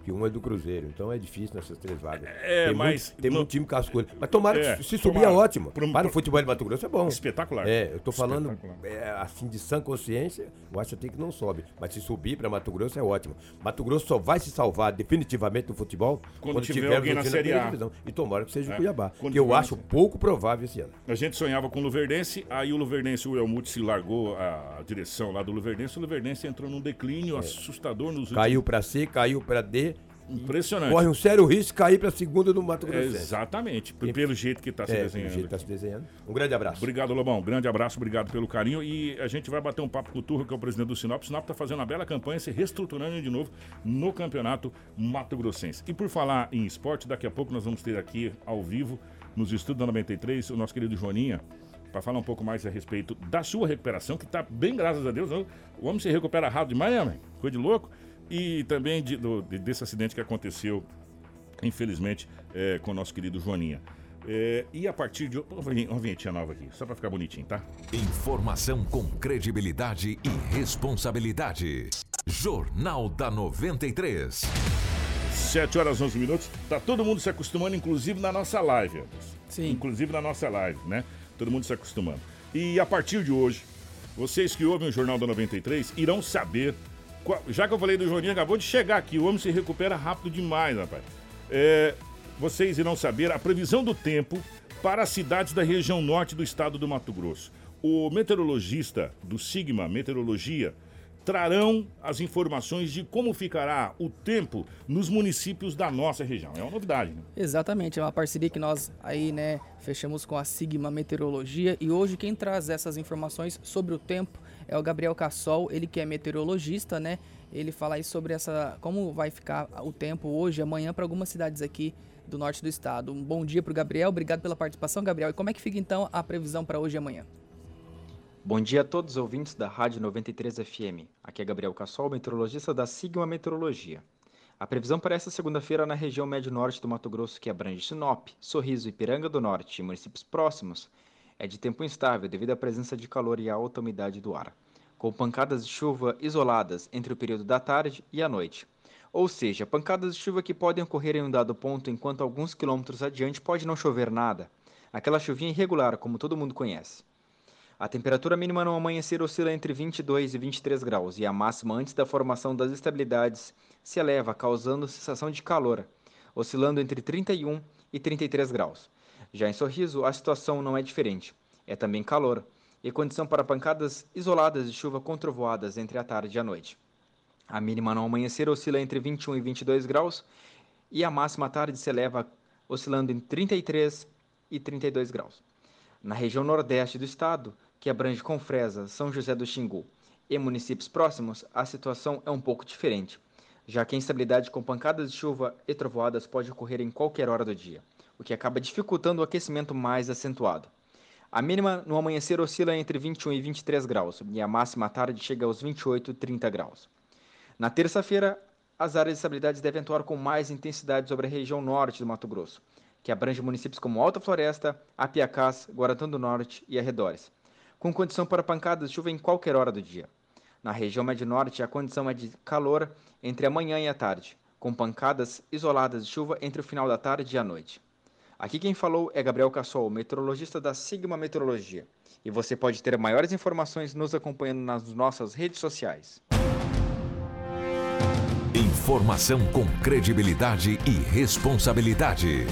Que um é do Cruzeiro. Então é difícil nessas três vagas. É, tem mas Muito, tem muito time cascudo. Mas tomara É, que se subir é ótimo. Pro- Para o futebol de Mato Grosso é bom. Espetacular. É, eu tô falando é, assim de sã consciência, eu acho até que não sobe. Mas se subir para Mato Grosso é ótimo. Mato Grosso só vai se salvar definitivamente no futebol Quando tiver alguém na Série A. divisão. E tomara que seja É, o Cuiabá. quando Que eu tiver acho pouco provável esse ano. A gente sonhava com o Luverdense, aí o Luverdense, o Elmute se largou a direção lá do Luverdense, o Luverdense entrou num declínio assustador nos Caiu para C, caiu para D. Impressionante. Corre um sério risco de cair para segunda do Mato É, Grosso. exatamente, p- pelo jeito que está se É, desenhando. do jeito que tá se desenhando. Um grande abraço. Obrigado, Lobão. Grande abraço, obrigado pelo carinho. E a gente vai bater um papo com o Turro, que é o presidente do Sinop. O Sinop está fazendo uma bela campanha, se reestruturando de novo no campeonato Mato Grossense. E por falar em esporte, daqui a pouco nós vamos ter aqui ao vivo, nos estudos da 93, o nosso querido Joaninha, para falar um pouco mais a respeito da sua recuperação, que está bem, graças a Deus. O homem se recupera rápido demais, né, mãe? Coisa de louco. E também de- do- de- desse acidente que aconteceu, infelizmente, é, com o nosso querido Joaninha. É, e a partir de. Uma vinhe- uma vinhetinha nova aqui, só para ficar bonitinho, tá? Informação com credibilidade e responsabilidade. Jornal da 93. 7 horas 11 minutos. Tá todo mundo se acostumando, inclusive na nossa live. Anderson. Sim. Inclusive na nossa live, né? Todo mundo se acostumando. E a partir de hoje, vocês que ouvem o Jornal da 93 irão saber. Já que eu falei do Joninho, acabou de chegar aqui. O homem se recupera rápido demais, rapaz. É, vocês irão saber a previsão do tempo para as cidades da região norte do estado do Mato Grosso. O meteorologista do Sigma Meteorologia trarão as informações de como ficará o tempo nos municípios da nossa região. É uma novidade, né? Exatamente, é uma parceria que nós aí, né, fechamos com a Sigma Meteorologia e hoje quem traz essas informações sobre o tempo é o Gabriel Cassol, ele que é meteorologista, né? Ele fala aí sobre essa como vai ficar o tempo hoje, amanhã para algumas cidades aqui do norte do estado. Um bom dia para o Gabriel, obrigado pela participação, Gabriel. E como é que fica então a previsão para hoje e amanhã? Bom dia a todos os ouvintes da Rádio 93 FM. Aqui é Gabriel Cassol, meteorologista da Sigma Meteorologia. A previsão para esta segunda-feira na região médio-norte do Mato Grosso, que abrange Sinop, Sorriso, Ipiranga do Norte e municípios próximos, é de tempo instável devido à presença de calor e à alta umidade do ar, com pancadas de chuva isoladas entre o período da tarde e a noite. Ou seja, pancadas de chuva que podem ocorrer em um dado ponto enquanto alguns quilômetros adiante pode não chover nada. Aquela chuvinha irregular, como todo mundo conhece. A temperatura mínima no amanhecer oscila entre 22 e 23 graus e a máxima antes da formação das estabilidades se eleva, causando sensação de calor, oscilando entre 31 e 33 graus. Já em Sorriso, a situação não é diferente. É também calor e condição para pancadas isoladas de chuva com trovoadas entre a tarde e a noite. A mínima no amanhecer oscila entre 21 e 22 graus e a máxima à tarde se eleva, oscilando em 33 e 32 graus. Na região nordeste do estado, que abrange Confresa, São José do Xingu e municípios próximos, a situação é um pouco diferente, já que a instabilidade com pancadas de chuva e trovoadas pode ocorrer em qualquer hora do dia, o que acaba dificultando o aquecimento mais acentuado. A mínima no amanhecer oscila entre 21 e 23 graus e a máxima à tarde chega aos 28 e 30 graus. Na terça-feira, as áreas de estabilidade devem atuar com mais intensidade sobre a região norte do Mato Grosso, que abrange municípios como Alta Floresta, Apiacás, Guaratã do Norte e arredores, com condição para pancadas de chuva em qualquer hora do dia. Na região médio-norte, a condição é de calor entre a manhã e a tarde, com pancadas isoladas de chuva entre o final da tarde e a noite. Aqui quem falou é Gabriel Cassol, meteorologista da Sigma Meteorologia. E você pode ter maiores informações nos acompanhando nas nossas redes sociais. Informação com credibilidade e responsabilidade.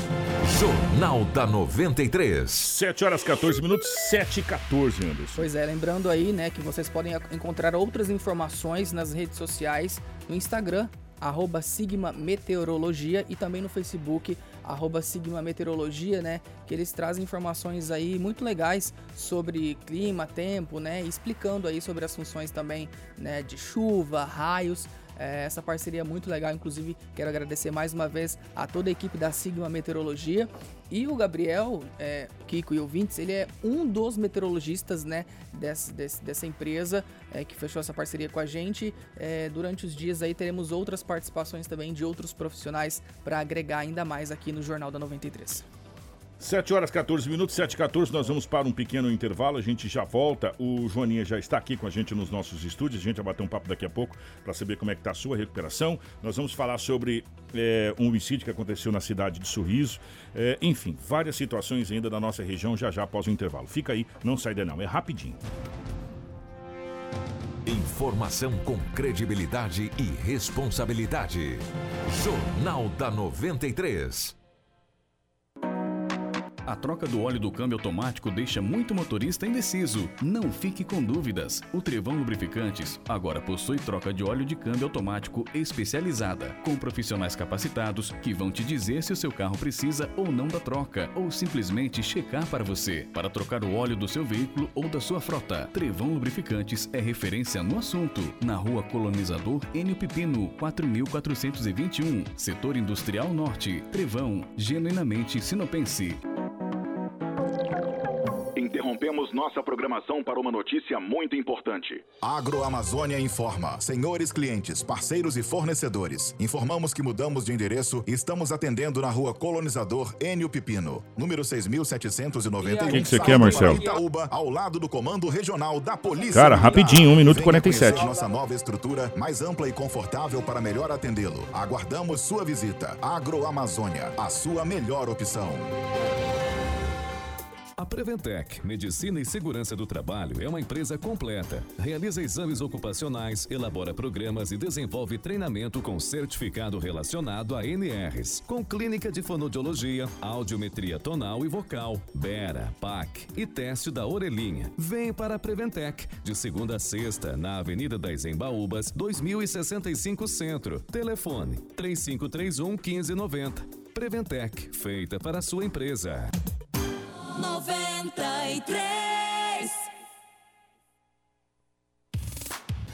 Jornal da 93. 7 horas 14 minutos, 7 e 14, Anderson. Pois é, lembrando aí, né, que vocês podem encontrar outras informações nas redes sociais, no Instagram, arroba Sigma Meteorologia e também no Facebook, arroba Sigma Meteorologia, né? Que eles trazem informações aí muito legais sobre clima, tempo, né? Explicando aí sobre as funções também, né? De chuva, raios. É, essa parceria é muito legal, inclusive quero agradecer mais uma vez a toda a equipe da Sigma Meteorologia. E o Gabriel, é, Kiko e ouvintes, ele é um dos meteorologistas né, dessa, dessa empresa é, que fechou essa parceria com a gente. É, durante os dias aí teremos outras participações também de outros profissionais para agregar ainda mais aqui no Jornal da 93. 7 horas 14 minutos, 7 e 14, nós vamos para um pequeno intervalo, a gente já volta. O Joaninha já está aqui com a gente nos nossos estúdios, a gente vai bater um papo daqui a pouco para saber como é que está a sua recuperação. Nós vamos falar sobre é, um homicídio que aconteceu na cidade de Sorriso. É, enfim, várias situações ainda da nossa região já já após o intervalo. Fica aí, não sai daí não, é rapidinho. Informação com credibilidade e responsabilidade. Jornal da 93. A troca do óleo do câmbio automático deixa muito motorista indeciso. Não fique com dúvidas. O Trevão Lubrificantes agora possui troca de óleo de câmbio automático especializada, com profissionais capacitados que vão te dizer se o seu carro precisa ou não da troca, ou simplesmente checar para você, para trocar o óleo do seu veículo ou da sua frota. Trevão Lubrificantes é referência no assunto, na rua Colonizador Enio Pipino, 4421, Setor Industrial Norte. Trevão, genuinamente sinopense. Interrompemos nossa programação para uma notícia muito importante. Agroamazônia informa. Senhores clientes, parceiros e fornecedores, informamos que mudamos de endereço e estamos atendendo na rua Colonizador Enio Pipino, número 6791. O que, que você quer, Marcelo? Itaúba, ao lado do Comando Regional da Polícia. Cara, rapidinho, 1 minuto e 47. Nossa nova estrutura, mais ampla e confortável para melhor atendê-lo. Aguardamos sua visita. Agroamazônia, a sua melhor opção. A Preventec, Medicina e Segurança do Trabalho, é uma empresa completa. Realiza exames ocupacionais, elabora programas e desenvolve treinamento com certificado relacionado a NRs, com clínica de fonodiologia, audiometria tonal e vocal, BERA, PAC e teste da orelhinha. Vem para a Preventec, de segunda a sexta, na Avenida das Embaúbas, 2065 Centro. Telefone 3531 1590. Preventec, feita para a sua empresa. 93.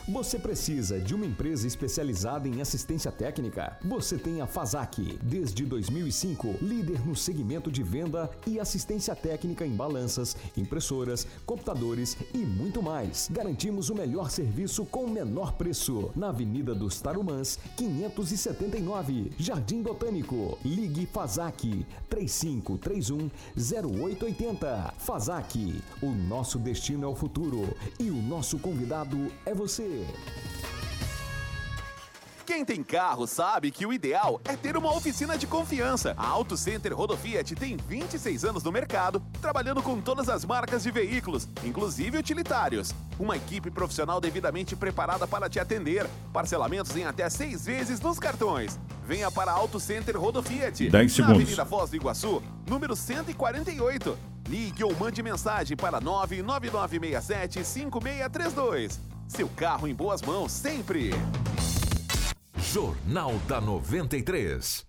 Você precisa de uma empresa especializada em assistência técnica? Você tem a Fazac. Desde 2005, líder no segmento de venda e assistência técnica em balanças, impressoras, computadores e muito mais. Garantimos o melhor serviço com o menor preço. Na Avenida dos Tarumãs, 579, Jardim Botânico. Ligue Fazac 3531 0880. Fazac. O nosso destino é o futuro e o nosso convidado é você. Quem tem carro sabe que o ideal é ter uma oficina de confiança. A Auto Center Rodofiat tem 26 anos no mercado, trabalhando com todas as marcas de veículos, inclusive utilitários. Uma equipe profissional devidamente preparada para te atender. Parcelamentos em até seis vezes nos cartões. Venha para Auto Center Rodofiat. 10 Na. Avenida Foz do Iguaçu, número 148. Ligue ou mande mensagem para 999675632. Seu carro em boas mãos sempre. Jornal da 93.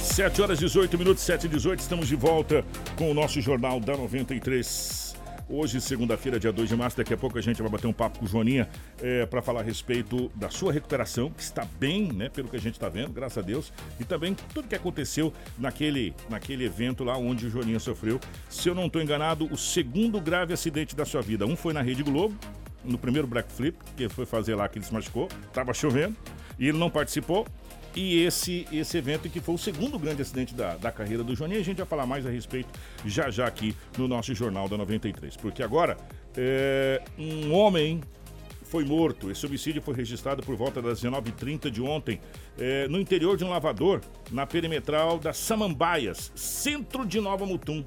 7 horas 18 minutos, 7 e 18, estamos de volta com o nosso Jornal da 93. Hoje, segunda-feira, dia 2 de março, daqui a pouco a gente vai bater um papo com o Joaninha é, para falar a respeito da sua recuperação, que está bem, né? Pelo que a gente está vendo, graças a Deus. E também tudo que aconteceu naquele, naquele evento lá onde o Joaninha sofreu. Se eu não estou enganado, o segundo grave acidente da sua vida. Um foi na Rede Globo, no primeiro Black Flip, que foi fazer lá que ele se machucou, tava chovendo, e ele não participou. E esse, esse evento que foi o segundo grande acidente da, da carreira do Joaninha, a gente vai falar mais a respeito já já aqui no nosso Jornal da 93. Porque agora, é, um homem foi morto. Esse homicídio foi registrado por volta das 19h30 de ontem, é, no interior de um lavador, na perimetral da Samambaias, centro de Nova Mutum.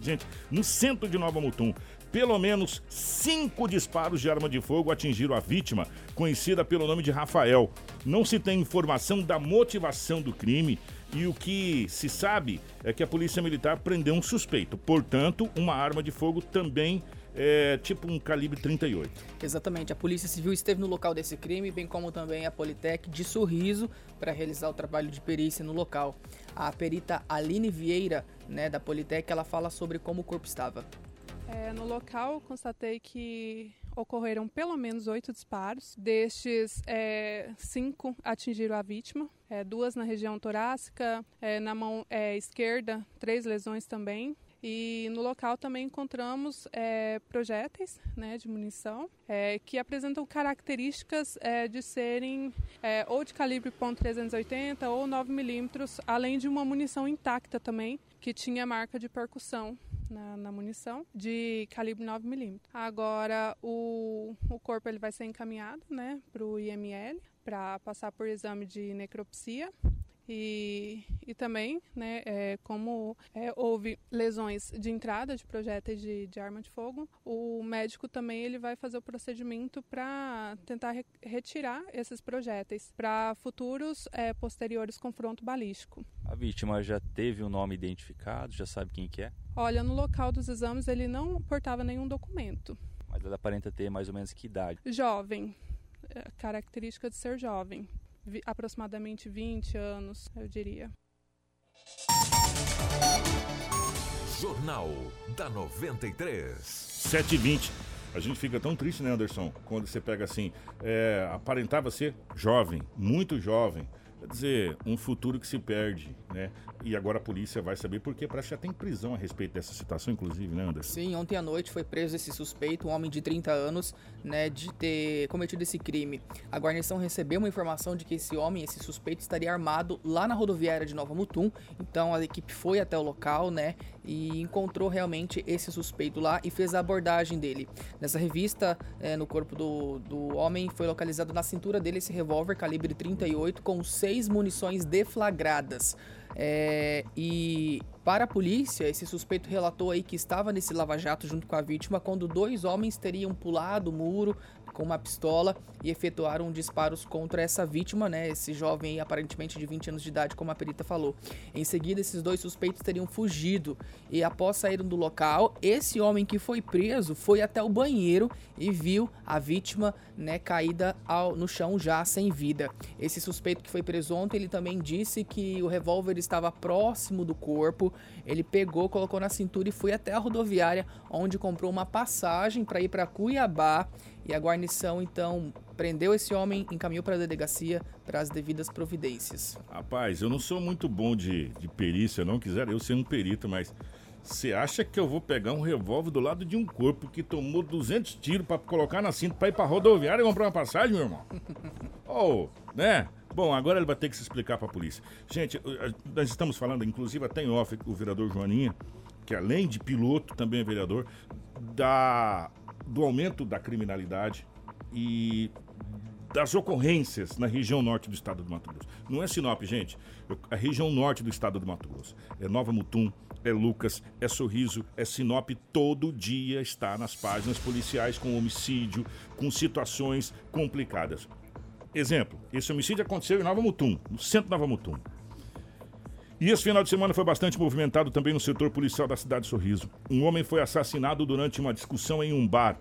Gente, no centro de Nova Mutum, pelo menos cinco disparos de arma de fogo atingiram a vítima, conhecida pelo nome de Rafael. Não se tem informação da motivação do crime e o que se sabe é que a Polícia Militar prendeu um suspeito. Portanto, uma arma de fogo também é tipo um calibre 38. Exatamente. A Polícia Civil esteve no local desse crime, bem como também a Politec de Sorriso, para realizar o trabalho de perícia no local. A perita Aline Vieira, né, da Politec, ela fala sobre como o corpo estava. É, no local, constatei que ocorreram pelo menos oito disparos. Destes, é, cinco atingiram a vítima, é, duas na região torácica, é, na mão é, esquerda, três lesões também. E no local também encontramos é, projéteis né, de munição é, que apresentam características é, de serem é, ou de calibre .380 ou 9 milímetros, além de uma munição intacta também, que tinha marca de percussão na, na munição de calibre 9 milímetros. Agora o, o corpo ele vai ser encaminhado né, para o IML para passar por exame de necropsia e, e também, né, é, como é, houve lesões de entrada de projéteis de, de, arma de fogo, o médico também ele vai fazer o procedimento para tentar re retirar esses projéteis para futuros é, posteriores confronto balístico. A vítima já teve o um nome identificado, já sabe quem que é? Olha, no local dos exames ele não portava nenhum documento. Mas ela aparenta ter mais ou menos que idade? Jovem, é, característica de ser jovem aproximadamente 20 anos, eu diria. Jornal da 93. 7h20. A gente fica tão triste, né, Anderson? Quando você pega assim, é, aparentava ser jovem, muito jovem. Quer dizer, um futuro que se perde, né? E agora a polícia vai saber porque parece que já tem prisão a respeito dessa situação, inclusive, né, Anderson? Sim, ontem à noite foi preso esse suspeito, um homem de 30 anos, né, de ter cometido esse crime. A guarnição recebeu uma informação de que esse homem, esse suspeito, estaria armado lá na rodoviária de Nova Mutum. Então a equipe foi até o local, né, e encontrou realmente esse suspeito lá e fez a abordagem dele. Nessa revista, é, no corpo do, do homem, foi localizado na cintura dele esse revólver calibre 38 com seis munições deflagradas. É, e para a polícia, esse suspeito relatou aí que estava nesse lava-jato junto com a vítima quando dois homens teriam pulado o muro com uma pistola e efetuaram disparos contra essa vítima, né? Esse jovem aparentemente de 20 anos de idade, como a perita falou. Em seguida, esses dois suspeitos teriam fugido e após saírem do local, esse homem que foi preso foi até o banheiro e viu a vítima, né, caída ao, no chão já sem vida. Esse suspeito que foi preso ontem, ele também disse que o revólver estava próximo do corpo. Ele pegou, colocou na cintura e foi até a rodoviária, onde comprou uma passagem para ir para Cuiabá e a guarnição então prendeu esse homem, encaminhou para a delegacia para as devidas providências. Rapaz, eu não sou muito bom de, de perícia, não quiser eu ser um perito, mas você acha que eu vou pegar um revólver do lado de um corpo que tomou 200 tiros para colocar na cinta para ir para rodoviária e comprar uma passagem, meu irmão? oh, né? Bom, agora ele vai ter que se explicar para a polícia. Gente, nós estamos falando, inclusive até em off, o vereador Joaninha, que além de piloto, também é vereador, da do aumento da criminalidade e das ocorrências na região norte do estado do Mato Grosso. Não é Sinop, gente. A região norte do estado do Mato Grosso. É Nova Mutum, é Lucas, é Sorriso, é Sinop. Todo dia está nas páginas policiais com homicídio, com situações complicadas. Exemplo, esse homicídio aconteceu em Nova Mutum, no centro de Nova Mutum. E esse final de semana foi bastante movimentado também no setor policial da cidade de Sorriso. Um homem foi assassinado durante uma discussão em um bar.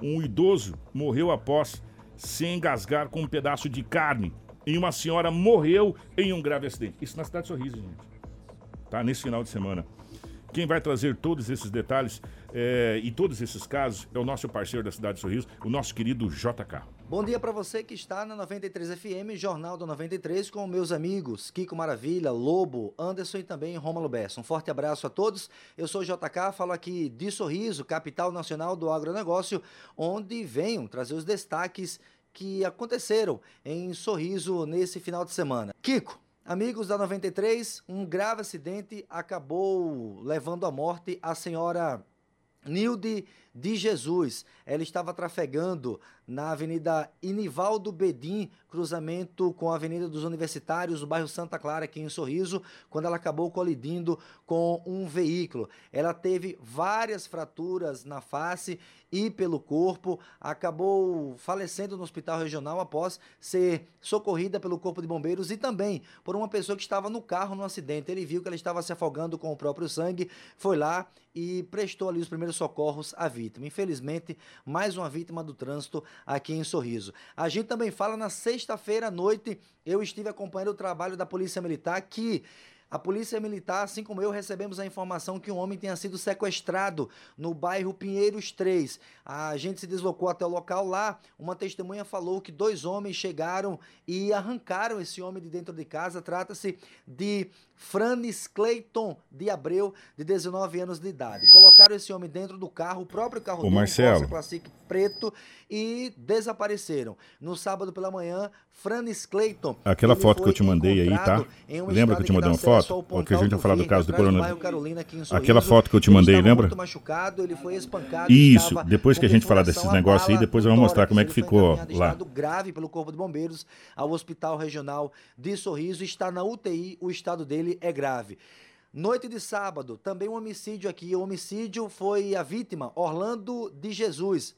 Um idoso morreu após se engasgar com um pedaço de carne. E uma senhora morreu em um grave acidente. Isso na cidade de Sorriso, gente. Tá? Nesse final de semana. Quem vai trazer todos esses detalhes é, e todos esses casos é o nosso parceiro da cidade de Sorriso, o nosso querido JK. Bom dia para você que está na 93 FM, Jornal da 93, com meus amigos Kiko Maravilha, Lobo, Anderson e também Rômulo Bessa. Um forte abraço a todos. Eu sou o JK, falo aqui de Sorriso, capital nacional do agronegócio, onde venho trazer os destaques que aconteceram em Sorriso nesse final de semana. Kiko, Amigos da 93, um grave acidente acabou levando à morte a senhora Nilde de Jesus. Ela estava trafegando na Avenida Inivaldo Bedim cruzamento com a Avenida dos Universitários, no bairro Santa Clara, aqui em Sorriso, quando ela acabou colidindo com um veículo. Ela teve várias fraturas na face e pelo corpo, acabou falecendo no hospital regional após ser socorrida pelo Corpo de Bombeiros e também por uma pessoa que estava no carro no acidente. Ele viu que ela estava se afogando com o próprio sangue, foi lá e prestou ali os primeiros socorros à vítima. Infelizmente, mais uma vítima do trânsito aqui em Sorriso. A gente também fala na sexta-feira à noite, eu estive acompanhando o trabalho da Polícia Militar que a Polícia Militar, assim como eu, recebemos a informação que um homem tenha sido sequestrado no bairro Pinheiros 3. A gente se deslocou até o local lá. Uma testemunha falou que dois homens chegaram e arrancaram esse homem de dentro de casa. Trata-se de Franis Clayton de Abreu, de 19 anos de idade. Colocaram esse homem dentro do carro, o próprio carro dele, Marcelo. Classic preto, e desapareceram. No sábado pela manhã, Franis Clayton. Aquela foto que eu te mandei aí, tá? Lembra que eu te mandei uma acesso foto? a gente vai falar do caso do coronavírus? Carolina, Sorriso. Aquela foto que eu te mandei, lembra? machucado, espancado, Isso, depois que a gente falar desses negócios aí, depois eu vou mostrar como é que ficou lá. grave pelo Corpo de Bombeiros ao Hospital Regional de Sorriso. Está na UTI, o estado dele é grave. Noite de sábado, também um homicídio aqui. O homicídio foi a vítima, Orlando de Jesus.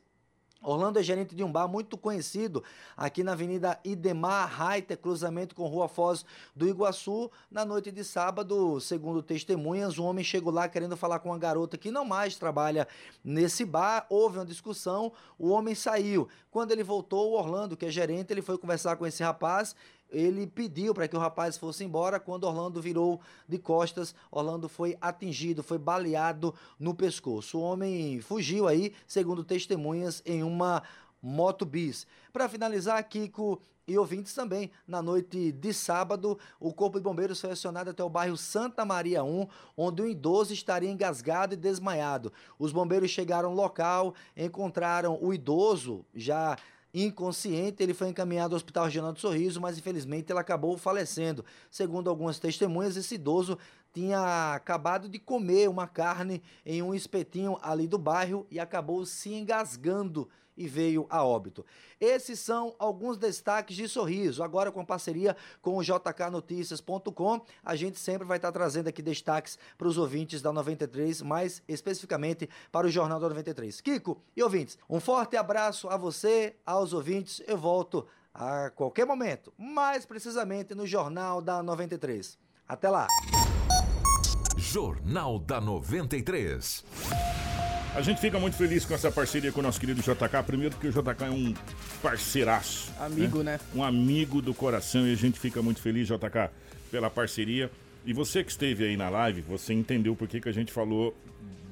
Orlando é gerente de um bar muito conhecido aqui na Avenida Idemar Reiter, cruzamento com Rua Foz do Iguaçu. Na noite de sábado, segundo testemunhas, um homem chegou lá querendo falar com uma garota que não mais trabalha nesse bar. Houve uma discussão, o homem saiu. Quando ele voltou, o Orlando, que é gerente, ele foi conversar com esse rapaz ele pediu para que o rapaz fosse embora. Quando Orlando virou de costas, Orlando foi atingido, foi baleado no pescoço. O homem fugiu aí, segundo testemunhas, em uma moto bis. Para finalizar, Kiko e ouvintes também, na noite de sábado, o Corpo de Bombeiros foi acionado até o bairro Santa Maria 1, onde um idoso estaria engasgado e desmaiado. Os bombeiros chegaram ao local, encontraram o idoso já inconsciente, ele foi encaminhado ao Hospital Regional do Sorriso, mas infelizmente ele acabou falecendo. Segundo algumas testemunhas, esse idoso tinha acabado de comer uma carne em um espetinho ali do bairro e acabou se engasgando e veio a óbito. Esses são alguns destaques de Sorriso. Agora com parceria com o jknoticias.com, a gente sempre vai estar trazendo aqui destaques para os ouvintes da 93, mais especificamente para o Jornal da 93. Kiko e ouvintes, um forte abraço a você, aos ouvintes. Eu volto a qualquer momento, mais precisamente no Jornal da 93. Até lá. Jornal da 93. A gente fica muito feliz com essa parceria com o nosso querido JK. Primeiro porque o JK é um parceiraço. Amigo, né? Um amigo do coração e a gente fica muito feliz, JK, pela parceria. E você que esteve aí na live, você entendeu por que, que a gente falou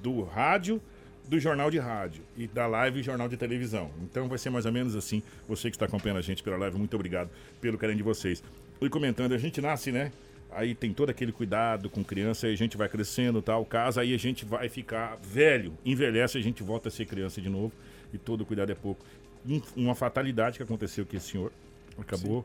do rádio, do jornal de rádio e da live jornal de televisão. Então vai ser mais ou menos assim. Você que está acompanhando a gente pela live, muito obrigado pelo carinho de vocês. E comentando, a gente nasce, né? Aí tem todo aquele cuidado com criança, aí a gente vai crescendo tal, casa, aí a gente vai ficar velho, envelhece, a gente volta a ser criança de novo e todo cuidado é pouco. Um- Uma fatalidade que aconteceu que esse senhor acabou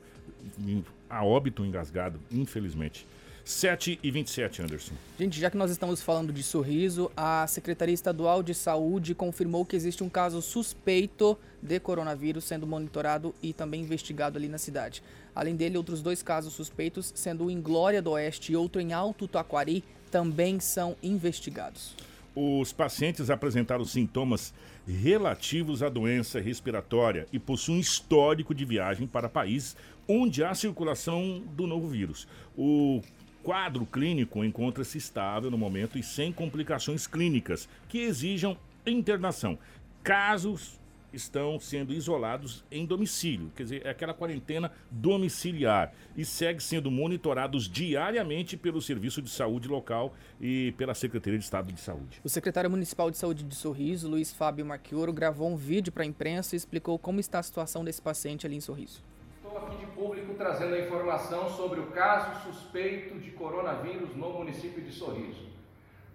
em- a óbito engasgado, infelizmente. 7 e 27, Anderson. Gente, já que nós estamos falando de sorriso, a Secretaria Estadual de Saúde confirmou que existe um caso suspeito de coronavírus sendo monitorado e também investigado ali na cidade. Além dele, outros dois casos suspeitos, sendo um em Glória do Oeste e outro em Alto Taquari, também são investigados. Os pacientes apresentaram sintomas relativos à doença respiratória e possuem histórico de viagem para países onde há circulação do novo vírus. O quadro clínico encontra-se estável no momento e sem complicações clínicas que exijam internação. Casos estão sendo isolados em domicílio, quer dizer, é aquela quarentena domiciliar e segue sendo monitorados diariamente pelo Serviço de Saúde local e pela Secretaria de Estado de Saúde. O secretário municipal de saúde de Sorriso, Luiz Fábio Marchioro, gravou um vídeo para a imprensa e explicou como está a situação desse paciente ali em Sorriso. Estou aqui de público trazendo a informação sobre o caso suspeito de coronavírus no município de Sorriso.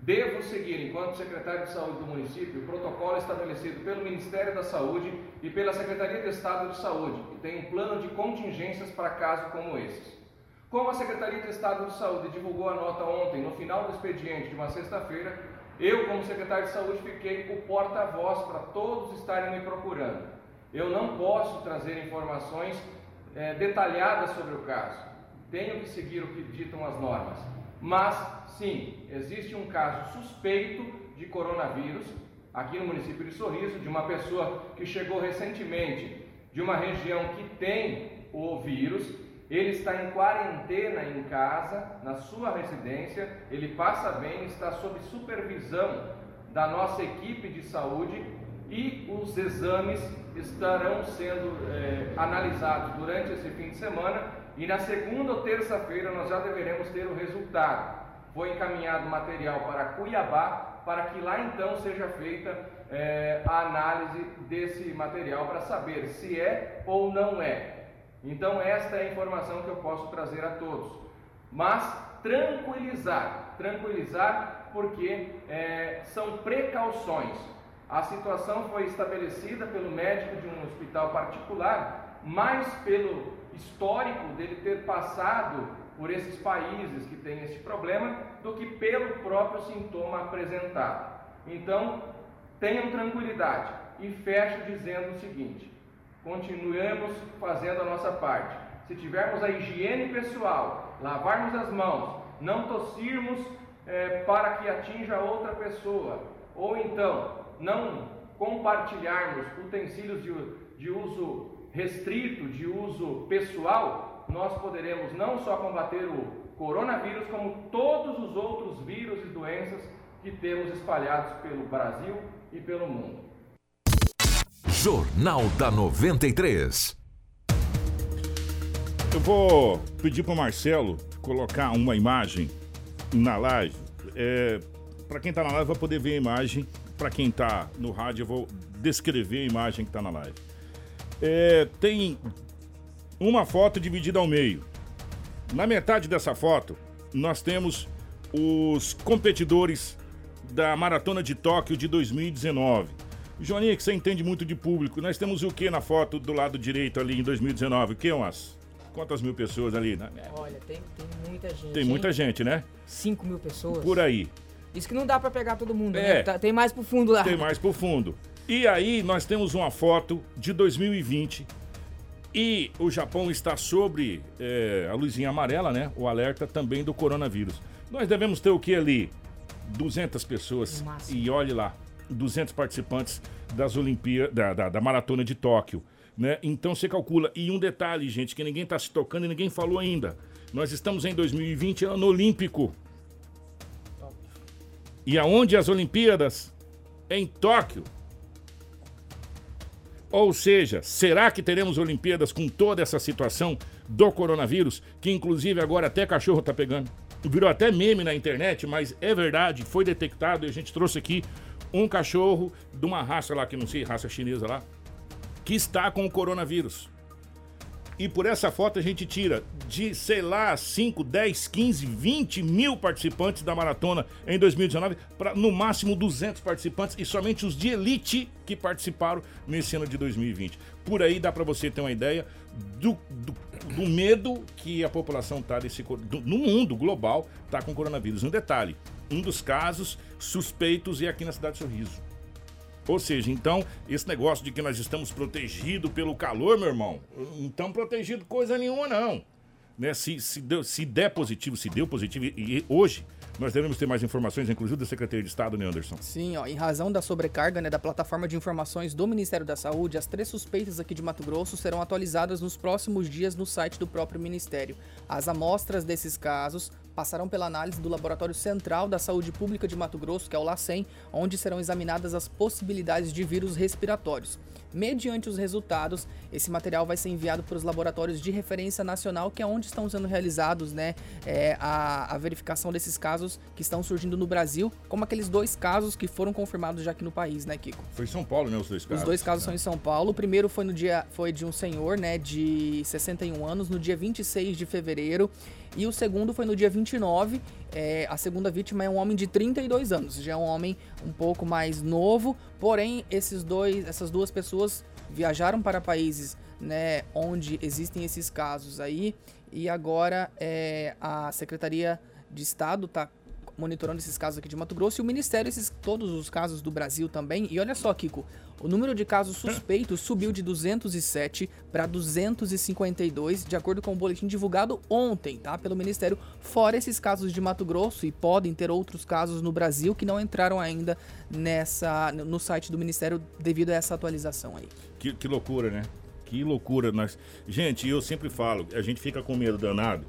Devo seguir, enquanto secretário de saúde do município, o protocolo estabelecido pelo Ministério da Saúde e pela Secretaria de Estado de Saúde, que tem um plano de contingências para casos como esses. Como a Secretaria de Estado de Saúde divulgou a nota ontem, no final do expediente de uma sexta-feira, eu, como secretário de Saúde, fiquei o porta-voz para todos estarem me procurando. Eu não posso trazer informações é, detalhada sobre o caso. Tenho que seguir o que ditam as normas. Mas, sim, existe um caso suspeito de coronavírus aqui no município de Sorriso, de uma pessoa que chegou recentemente de uma região que tem o vírus. Ele está em quarentena em casa, na sua residência, ele passa bem, está sob supervisão da nossa equipe de saúde e os exames estarão sendo é, analisados durante esse fim de semana e na segunda ou terça-feira nós já deveremos ter o resultado. Foi encaminhado material para Cuiabá para que lá então seja feita é, a análise desse material para saber se é ou não é. Então esta é a informação que eu posso trazer a todos. Mas tranquilizar, tranquilizar porque é, são precauções. A situação foi estabelecida pelo médico de um hospital particular, mais pelo histórico dele ter passado por esses países que têm esse problema, do que pelo próprio sintoma apresentado. Então, tenham tranquilidade e fecho dizendo o seguinte: continuemos fazendo a nossa parte. Se tivermos a higiene pessoal, lavarmos as mãos, não tossirmos é, para que atinja outra pessoa, ou então não compartilharmos utensílios de, de uso restrito, de uso pessoal, nós poderemos não só combater o coronavírus, como todos os outros vírus e doenças que temos espalhados pelo Brasil e pelo mundo. Jornal da 93. Eu vou pedir para o Marcelo colocar uma imagem na live. É, para quem está na live vai poder ver a imagem para quem está no rádio, eu vou descrever a imagem que está na live. É, tem uma foto dividida ao meio. Na metade dessa foto, nós temos os competidores da Maratona de Tóquio de 2019. Joaninha, que você entende muito de público, nós temos o que na foto do lado direito ali em 2019? O que, umas? Quantas mil pessoas ali? Né? Olha, tem, tem muita gente. Tem muita gente, né? 5 mil pessoas. Por aí. Isso que não dá para pegar todo mundo, é, né? Tá, tem mais pro fundo lá. Tem mais pro fundo. E aí nós temos uma foto de 2020 e o Japão está sobre é, a luzinha amarela, né? O alerta também do coronavírus. Nós devemos ter o que ali? 200 pessoas. E olhe lá, 200 participantes das Olimpíadas, da, da, da, Maratona de Tóquio. Né? Então você calcula. E um detalhe, gente, que ninguém está se tocando e ninguém falou ainda. Nós estamos em 2020, ano olímpico. E aonde as Olimpíadas? Em Tóquio. Ou seja, será que teremos Olimpíadas com toda essa situação do coronavírus, que inclusive agora até cachorro tá pegando? Virou até meme na internet, mas é verdade, foi detectado e a gente trouxe aqui um cachorro de uma raça lá, que não sei, raça chinesa lá, que está com o coronavírus. E por essa foto a gente tira de, sei lá, 5, 10, 15, 20 mil participantes da maratona em 2019 para no máximo 200 participantes e somente os de elite que participaram nesse ano de 2020. Por aí dá para você ter uma ideia do, do, do, medo que a população está no mundo global está com coronavírus. Um detalhe: um dos casos suspeitos é aqui na cidade de Sorriso. Ou seja, então, esse negócio de que nós estamos protegidos pelo calor, meu irmão, não estamos protegidos coisa nenhuma, não. Né? Se, se, deu, se der positivo, se deu positivo, e, e hoje nós devemos ter mais informações, inclusive da Secretaria de Estado, né, Anderson? Sim, ó, em razão da sobrecarga né, da plataforma de informações do Ministério da Saúde, as três suspeitas aqui de Mato Grosso serão atualizadas nos próximos dias no site do próprio Ministério. As amostras desses casos passarão pela análise do Laboratório Central da Saúde Pública de Mato Grosso, que é o LACEN, onde serão examinadas as possibilidades de vírus respiratórios. Mediante os resultados, esse material vai ser enviado para os laboratórios de referência nacional, que é onde estão sendo realizados né, é, a, a, verificação desses casos que estão surgindo no Brasil, como aqueles dois casos que foram confirmados já aqui no país, né, Kiko? Foi em São Paulo, né, os dois casos? Os dois casos né? são em São Paulo. O primeiro foi no dia foi de um senhor, né, de 61 anos, no dia 26 de fevereiro. E o segundo foi no dia 29. É, a segunda vítima é um homem de 32 anos, já é um homem um pouco mais novo. Porém, esses dois, essas duas pessoas viajaram para países né, onde existem esses casos aí. E agora é, a Secretaria de Estado está monitorando esses casos aqui de Mato Grosso e o Ministério esses todos os casos do Brasil também. E olha só, Kiko, o número de casos suspeitos subiu de 207 para 252, de acordo com o boletim divulgado ontem, tá, pelo Ministério, fora esses casos de Mato Grosso e podem ter outros casos no Brasil que não entraram ainda nessa no site do Ministério devido a essa atualização aí. Que, que loucura, né? Que loucura. Nós... Gente, eu sempre falo, a gente fica com medo danado,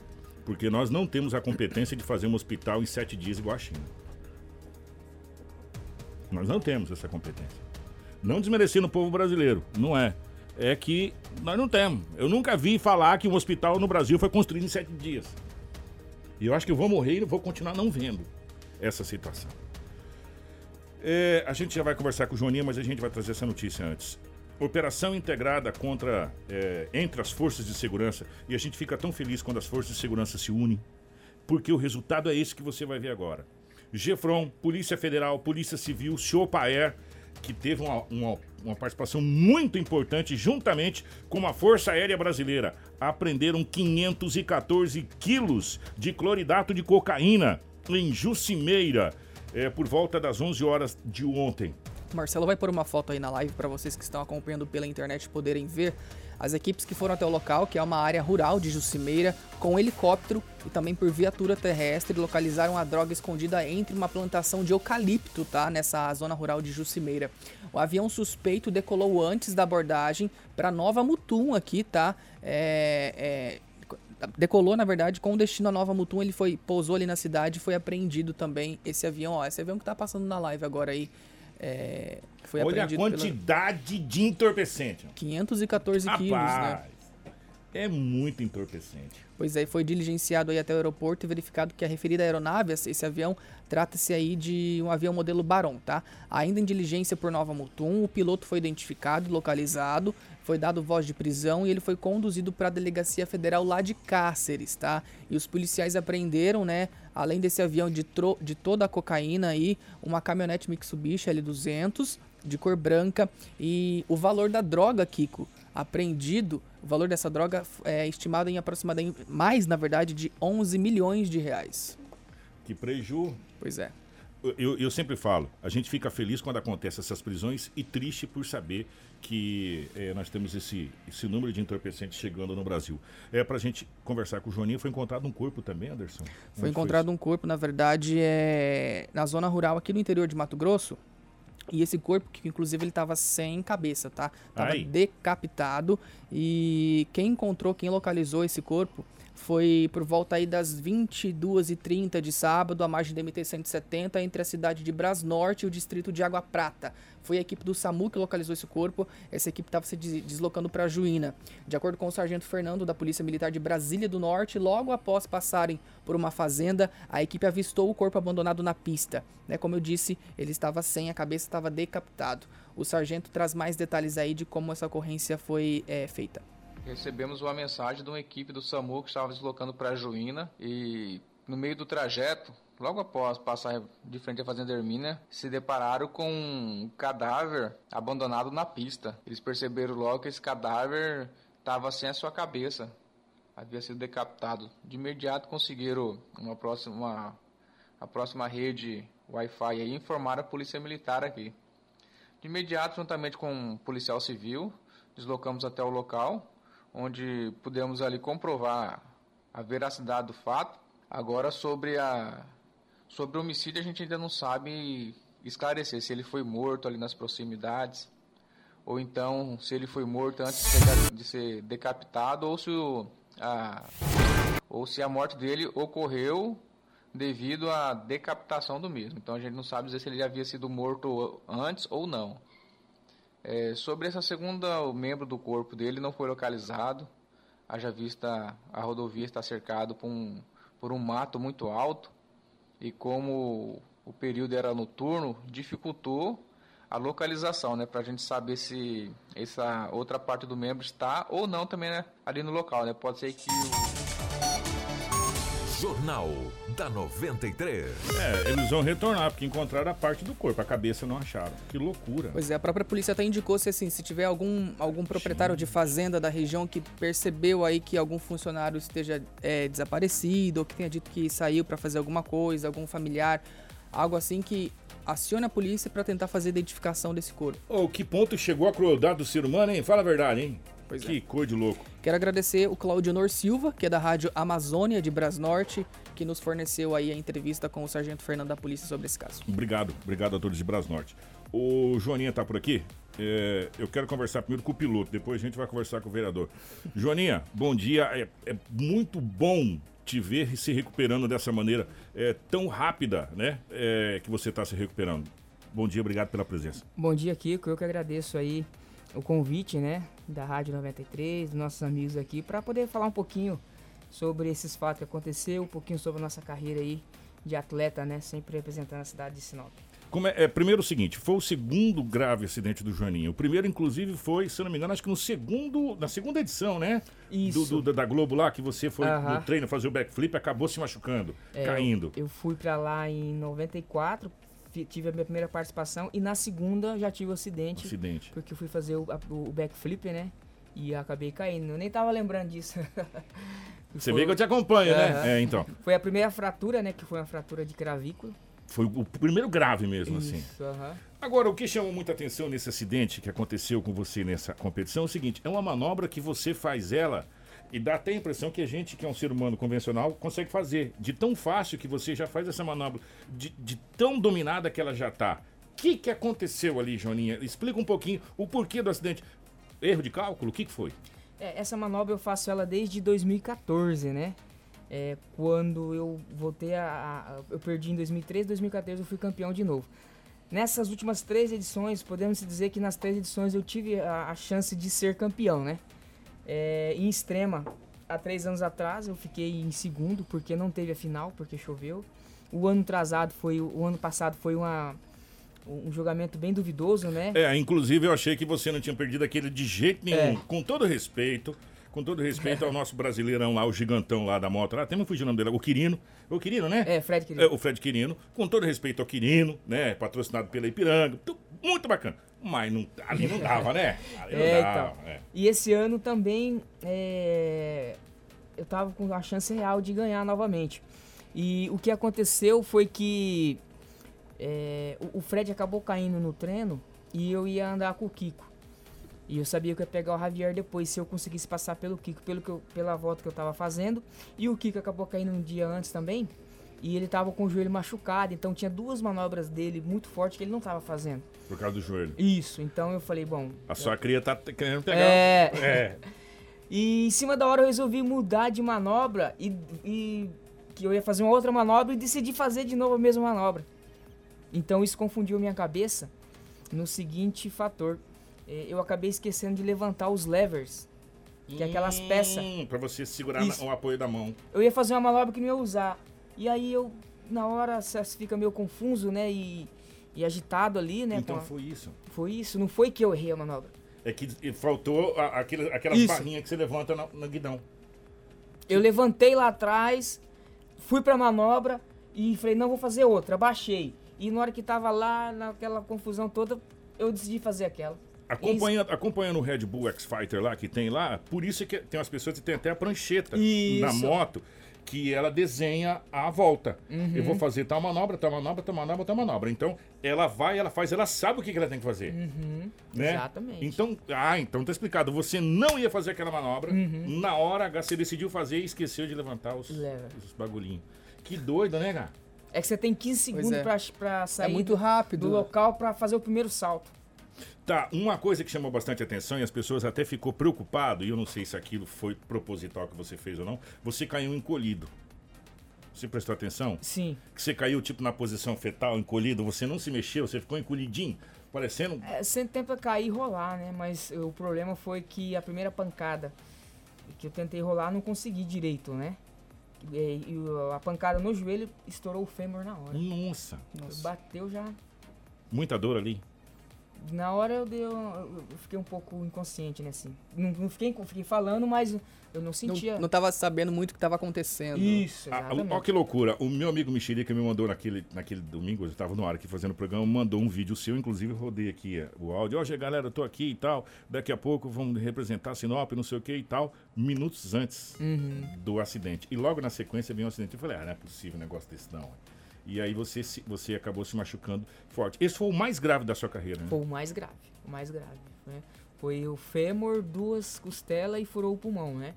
porque nós não temos a competência de fazer um hospital em sete dias igual a China. Nós não temos essa competência. Não desmerecendo o povo brasileiro, não é. É que nós não temos. Eu nunca vi falar que um hospital no Brasil foi construído em sete dias. E eu acho que eu vou morrer e vou continuar não vendo essa situação. É, a gente já vai conversar com o Joaninha, mas a gente vai trazer essa notícia antes. Operação integrada contra é, entre as forças de segurança e a gente fica tão feliz quando as forças de segurança se unem, porque o resultado é esse que você vai ver agora. Gefron, Polícia Federal, Polícia Civil, Chopaer, que teve uma, uma, uma, participação muito importante juntamente com a Força Aérea Brasileira, apreenderam 514 quilos de cloridato de cocaína em Jucimeira, é, por volta das 11 horas de ontem. Marcelo vai pôr uma foto aí na live para vocês que estão acompanhando pela internet poderem ver as equipes que foram até o local, que é uma área rural de Jucimeira, com helicóptero e também por viatura terrestre, localizaram a droga escondida entre uma plantação de eucalipto, tá? Nessa zona rural de Jucimeira. O avião suspeito decolou antes da abordagem para Nova Mutum aqui, tá? É, é, decolou, na verdade, com destino a Nova Mutum, ele foi pousou ali na cidade, foi apreendido também esse avião, ó, esse avião que tá passando na live agora aí. É, foi Olha a quantidade pela... de entorpecente. 514 Rapaz, quilos, né? É muito entorpecente. Pois é, foi diligenciado aí até o aeroporto e verificado que a referida aeronave, esse avião, trata-se aí de um avião modelo Baron, tá? Ainda em diligência por Nova Mutum, o piloto foi identificado e localizado, foi dado voz de prisão e ele foi conduzido para a delegacia federal lá de Cáceres, tá? E os policiais apreenderam, né, além desse avião de, de toda a cocaína aí, uma caminhonete Mitsubishi L200 de cor branca e o valor da droga, Kiko, apreendido, o valor dessa droga é estimado em aproximadamente mais, na verdade, de 11 milhões de reais. Que preju. Pois é. Eu, eu sempre falo, a gente fica feliz quando acontecem essas prisões e triste por saber que é, nós temos esse, esse número de entorpecentes chegando no Brasil. É para a gente conversar com o Joaninho, foi encontrado um corpo também, Anderson? Foi Onde encontrado foi um corpo, na verdade, é, na zona rural aqui no interior de Mato Grosso. E esse corpo, que inclusive ele estava sem cabeça, tá? Tava Ai. decapitado. E quem encontrou, quem localizou esse corpo foi por volta aí das 22h30 de sábado, à margem da MT-170, entre a cidade de Brasnorte e o distrito de Água Prata. Foi a equipe do SAMU que localizou esse corpo. Essa equipe estava se deslocando para Juína. De acordo com o sargento Fernando, da Polícia Militar de Brasília do Norte, logo após passarem por uma fazenda, a equipe avistou o corpo abandonado na pista. Né, como eu disse, ele estava sem a cabeça, estava decapitado. O sargento traz mais detalhes aí de como essa ocorrência foi é, feita recebemos uma mensagem de uma equipe do SAMU que estava deslocando para Juína e no meio do trajeto, logo após passar de frente à fazenda Hermínia, se depararam com um cadáver abandonado na pista. Eles perceberam logo que esse cadáver estava sem a sua cabeça, havia sido decapitado. De imediato conseguiram uma próxima, uma, a próxima rede Wi-Fi e informaram a polícia militar aqui. De imediato, juntamente com um policial civil, deslocamos até o local onde pudemos ali comprovar a veracidade do fato. Agora sobre a sobre o homicídio a gente ainda não sabe esclarecer se ele foi morto ali nas proximidades ou então se ele foi morto antes de ser decapitado ou se a, ou se a morte dele ocorreu devido à decapitação do mesmo. Então a gente não sabe dizer se ele havia sido morto antes ou não. É, sobre essa segunda, o membro do corpo dele não foi localizado. Haja vista a rodovia está cercado por um, por um mato muito alto e como o período era noturno, dificultou a localização, né, para a gente saber se essa outra parte do membro está ou não também né, ali no local, né? Pode ser que o Jornal da 93. É, eles vão retornar, porque encontraram a parte do corpo, a cabeça não acharam. Que loucura. Pois é, a própria polícia até indicou se assim, se tiver algum, algum proprietário de fazenda da região que percebeu aí que algum funcionário esteja é, desaparecido ou que tenha dito que saiu para fazer alguma coisa, algum familiar, algo assim que acione a polícia para tentar fazer a identificação desse corpo. Ô, que ponto chegou a crueldade do ser humano, hein? Fala a verdade, hein? Pois que é. cor de louco. Quero agradecer o Claudionor Silva, que é da Rádio Amazônia de Brasnorte, que nos forneceu aí a entrevista com o Sargento Fernando da Polícia sobre esse caso. Obrigado, obrigado a todos de Brasnorte. O Joaninha tá por aqui. É, eu quero conversar primeiro com o piloto, depois a gente vai conversar com o vereador. Joaninha, bom dia. É, é muito bom te ver se recuperando dessa maneira é, tão rápida, né? É, que você está se recuperando. Bom dia, obrigado pela presença. Bom dia, Kiko. Eu que agradeço aí o convite, né, da Rádio 93, dos nossos amigos aqui, para poder falar um pouquinho sobre esses fatos que aconteceu, um pouquinho sobre a nossa carreira aí de atleta, né, sempre representando a cidade de Sinop. Como é, é, primeiro o seguinte, foi o segundo grave acidente do Joaninha. O primeiro, inclusive, foi, se eu não me engano, acho que no segundo, na segunda edição, né? Isso. Do, do- da Globo lá, que você foi Aham. no treino fazer o backflip acabou se machucando, É, caindo. Eu, eu fui pra lá em 94, fi- tive a minha primeira participação e na segunda já tive o acidente. Acidente. Porque eu fui fazer o, o backflip, né? E acabei caindo. Eu nem tava lembrando disso. Você vê que eu te acompanho, né? É, então. Foi a primeira fratura, né? Que foi uma fratura de cravícula. Foi o primeiro grave mesmo, assim. Isso, aham. Agora, o que chamou muita atenção nesse acidente que aconteceu com você nessa competição é o seguinte: é uma manobra que você faz ela e dá até a impressão que a gente, que é um ser humano convencional, consegue fazer. De tão fácil que você já faz essa manobra, de, de tão dominada que ela já tá. O que, que aconteceu ali, Joninha? Explica um pouquinho o porquê do acidente. Erro de cálculo? O que, que foi? É, essa manobra eu faço ela desde 2014, né? É, quando eu voltei a, a- Eu perdi em 2013, 2014 eu fui campeão de novo. Nessas últimas três edições, podemos dizer que nas três edições eu tive a, a chance de ser campeão, né? É, em extrema, há três anos atrás eu fiquei em segundo, porque não teve a final, porque choveu. O ano atrasado foi. O ano passado foi uma, um julgamento bem duvidoso, né? É, inclusive eu achei que você não tinha perdido aquele de jeito nenhum. É. Com todo respeito, com todo respeito ao nosso brasileirão lá, o gigantão lá da moto lá, até me fugiu o nome dele, o Quirino. O Quirino, né? É, Fred Quirino. o Fred Quirino. Com todo respeito ao Quirino, né? Patrocinado pela Ipiranga. Muito bacana. Mas não, ali não dava, né? Ali não É, dava. então. é. E esse ano também é, eu tava com a chance real de ganhar novamente. E o que aconteceu foi que é, o, o Fred acabou caindo no treino e eu ia andar com o Kiko. E eu sabia que eu ia pegar o Javier depois se eu conseguisse passar pelo Kiko, pelo que eu- pela volta que eu tava fazendo. E o Kiko acabou caindo um dia antes também. E ele tava com o joelho machucado, então tinha duas manobras dele muito fortes que ele não tava fazendo. Por causa do joelho. Isso, então eu falei, bom. A sua cria tá querendo pegar. É. É. E em cima da hora eu resolvi mudar de manobra e, e que eu ia fazer uma outra manobra e decidi fazer de novo a mesma manobra. Então isso confundiu minha cabeça no seguinte fator. Eh, Eu acabei esquecendo de levantar os levers, que é aquelas peças. Hum, pra você segurar na- o apoio da mão. Eu ia fazer uma manobra que não ia usar. E aí eu, na hora, você fica meio confuso, né? E, e agitado ali, né? Então a- foi isso. Foi isso, não foi que eu errei a manobra. É que faltou a- aquele, aquelas Isso. barrinhas que você levanta no, no guidão. Eu levantei lá atrás, fui pra manobra e falei, não, vou fazer outra. Baixei. E na hora que tava lá, naquela confusão toda, eu decidi fazer aquela. Acompanhando, acompanhando o Red Bull X Fighter lá, que tem lá, por isso que tem umas pessoas que tem até a prancheta Isso. na moto, que ela desenha a volta. Uhum. Eu vou fazer tal manobra, tal manobra, tal manobra, tal manobra. Então, ela vai, ela faz, ela sabe o que que ela tem que fazer. Uhum. Né? Exatamente. Então, ah, então tá explicado. Você não ia fazer aquela manobra, Uhum. na hora H você decidiu fazer e esqueceu de levantar os, Leva. os bagulhinhos. Que doido, né, cara? É que você tem 15 segundos é. pra, pra sair muito do- rápido. do local pra fazer o primeiro salto. Tá, uma coisa que chamou bastante atenção e as pessoas até ficou preocupado, e eu não sei se aquilo foi proposital que você fez ou não, você caiu encolhido. Você prestou atenção? Sim. Que você caiu tipo na posição fetal, encolhido, você não se mexeu, você ficou encolhidinho, parecendo É, sempre tenta cair e rolar, né? Mas o problema foi que a primeira pancada que eu tentei rolar, não consegui direito, né? E, e a pancada no joelho estourou o fêmur na hora. Nossa. Bateu já. muita dor ali. Na hora eu, dei, eu fiquei um pouco inconsciente, né, assim. Não, não fiquei, fiquei falando, mas eu não sentia. Não, não tava sabendo muito o que estava acontecendo. Isso, Ah, exatamente. Olha que loucura. O meu amigo Mexerica me mandou naquele, naquele domingo, eu estava no ar aqui fazendo o programa, mandou um vídeo seu, inclusive eu rodei aqui eh, o áudio. Ó, galera, eu tô aqui e tal. Daqui a pouco vamos representar Sinop, não sei o que e tal. Minutos antes Uhum. do acidente. E logo na sequência veio um acidente. Eu falei, ah, não é possível um negócio desse não. E aí você, se- você acabou se machucando forte. Esse foi o mais grave da sua carreira, né? Foi o mais grave, o mais grave, né? Foi o fêmur, duas costelas e furou o pulmão, né?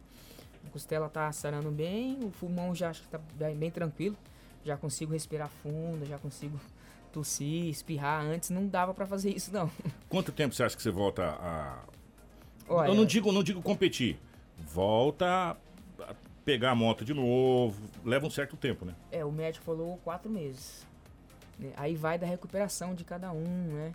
A costela tá sarando bem, o pulmão já acho que tá bem, tranquilo. Já consigo respirar fundo, já consigo tossir, espirrar. Antes não dava pra fazer isso, não. Quanto tempo você acha que você volta a. Olha- Eu não digo, não digo competir. Volta pegar a moto de novo. Leva um certo tempo, né? É, o médico falou quatro meses. né? Aí vai da recuperação de cada um, né?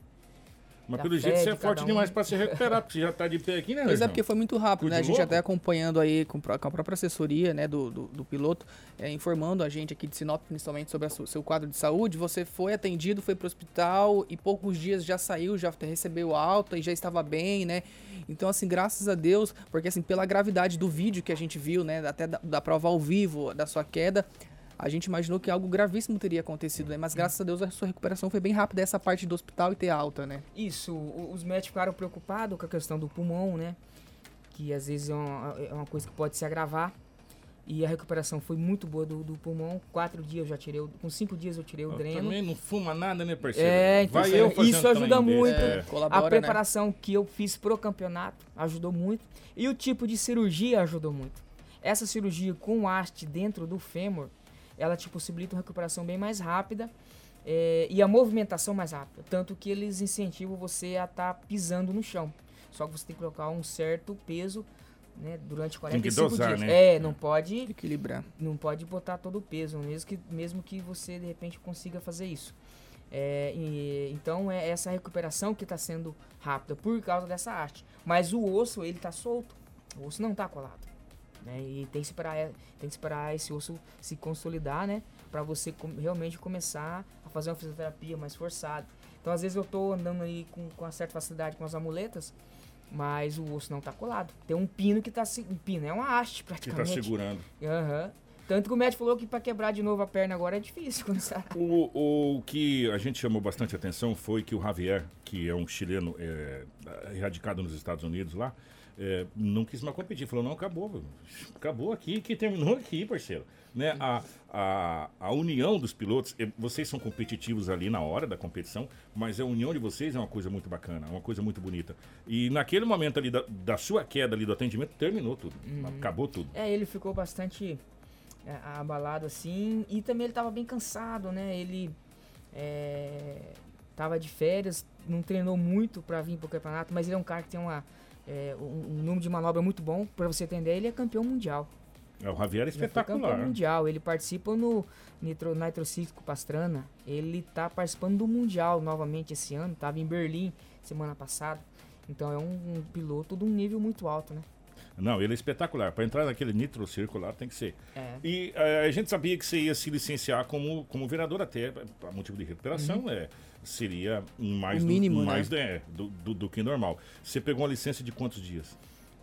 Mas pelo jeito você é forte um. demais pra se recuperar, porque você já tá de pé aqui, né? Pois é, porque foi muito rápido, né? A gente até acompanhando aí com, a própria assessoria, né, do, do, do piloto, é, informando a gente aqui de Sinop, principalmente sobre o seu quadro de saúde. Você foi atendido, foi pro hospital e poucos dias já saiu, já recebeu alta e já estava bem, né? Então, assim, graças a Deus, porque assim, pela gravidade do vídeo que a gente viu, né, até da, da prova ao vivo da sua queda, a gente imaginou que algo gravíssimo teria acontecido, né? Mas graças a Deus a sua recuperação foi bem rápida, essa parte do hospital e ter alta, né? Isso, os médicos ficaram preocupados com a questão do pulmão, né? Que às vezes é uma, é uma coisa que pode se agravar. E a recuperação foi muito boa do, do pulmão. Quatro dias eu já tirei, o- com cinco dias eu tirei o Eu dreno. Também não fuma nada, né, parceiro? É, então Vai isso- eu isso ajuda muito. É. a Colabora, né? preparação que eu fiz pro campeonato ajudou muito. E o tipo de cirurgia ajudou muito. Essa cirurgia com haste dentro do fêmur, ela te possibilita uma recuperação bem mais rápida é, e a movimentação mais rápida. Tanto que eles incentivam você a estar pisando no chão. Só que você tem que colocar um certo peso né, durante Tem 45 que dosar, dias. né? É, não pode equilibrar. Não pode botar todo o peso, mesmo que, mesmo que você de repente consiga fazer isso. É, e- então é essa recuperação que está sendo rápida por causa dessa arte. Mas o osso ele está solto, o osso não está colado. Né? E tem que esperar, tem que esperar esse osso se consolidar, né? Para você com- realmente começar a fazer uma fisioterapia mais forçada. Então às vezes eu tô andando aí com, com uma certa facilidade com as amuletas, mas o osso não está colado. Tem um pino que se, um pino é uma haste Que tá praticamente. segurando. Aham. Tanto que o médico falou que para quebrar de novo a perna agora é difícil quando você... O, o que a gente chamou bastante atenção foi que o Javier, que é um chileno é, radicado nos Estados Unidos lá, é, não quis mais competir. Falou, não, acabou. meu. Acabou aqui, que terminou aqui, parceiro. Né? A, a, a união dos pilotos, vocês são competitivos ali na hora da competição, mas a união de vocês é uma coisa muito bacana, uma coisa muito bonita. E naquele momento ali da, da sua queda ali do atendimento, terminou tudo. Acabou tudo. É, ele ficou bastante é, abalado assim. E também ele tava bem cansado, né? Ele é, tava de férias, não treinou muito para vir pro campeonato, mas ele é um cara que tem uma, é, um, um número de manobra muito bom. Para você entender, ele é campeão mundial. É, o Javier é Já foi campeão espetacular. mundial. Ele participa no Nitro, Nitro Cíclico Pastrana. Ele tá participando do Mundial novamente esse ano. Tava em Berlim semana passada. Então é um, um piloto de um nível muito alto, né? Não, ele é espetacular. Para entrar naquele nitro circular tem que ser. É. E eh, a gente sabia que você ia se licenciar como, como vereador até, a motivo de recuperação, Uhum. é, seria mais, O do- mínimo, né? mais é, do, do, do que normal. Você pegou uma licença de quantos dias?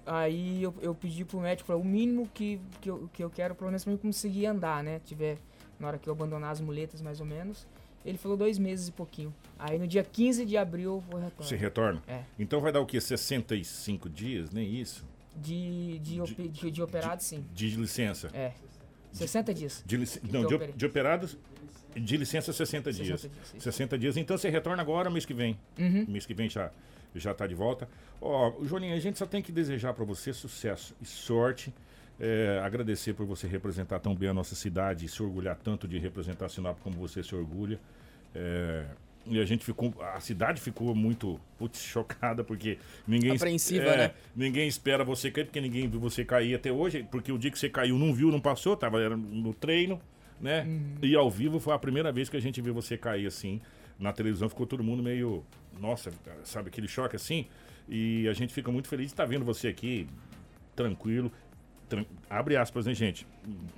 Aí eu, eu pedi pro médico, falei, o mínimo que, que, eu, que eu quero, pelo menos pra eu conseguir andar, né? Tiver, na hora que eu abandonar as muletas, mais ou menos. Ele falou dois meses e pouquinho. Aí no dia 15 de abril eu vou retornar. Você retorna? É. Então vai dar o quê? 65 dias? Nem isso? De, de, op- de, de operado, sim. De licença? É. 60 dias. De, lic- não, de, operei. de operados, de licença 60 dias. 60 dias, isso. 60 dias. Então você retorna agora, mês que vem. Uhum. Mês que vem já, já tá de volta. Ó, Joninho, a gente só tem que desejar para você sucesso e sorte. É, agradecer por você representar tão bem a nossa cidade e se orgulhar tanto de representar Sinop como você se orgulha. É, e a gente ficou, a cidade ficou muito putz, chocada porque ninguém Apreensiva, é, né? Ninguém espera você cair, porque ninguém viu você cair até hoje, porque o dia que você caiu não viu, não passou, tava no treino, né? Uhum. E ao vivo foi a primeira vez que a gente viu você cair assim. Na televisão ficou todo mundo meio, nossa, sabe aquele choque assim? E a gente fica muito feliz de estar vendo você aqui tranquilo. tran- abre aspas, né, gente?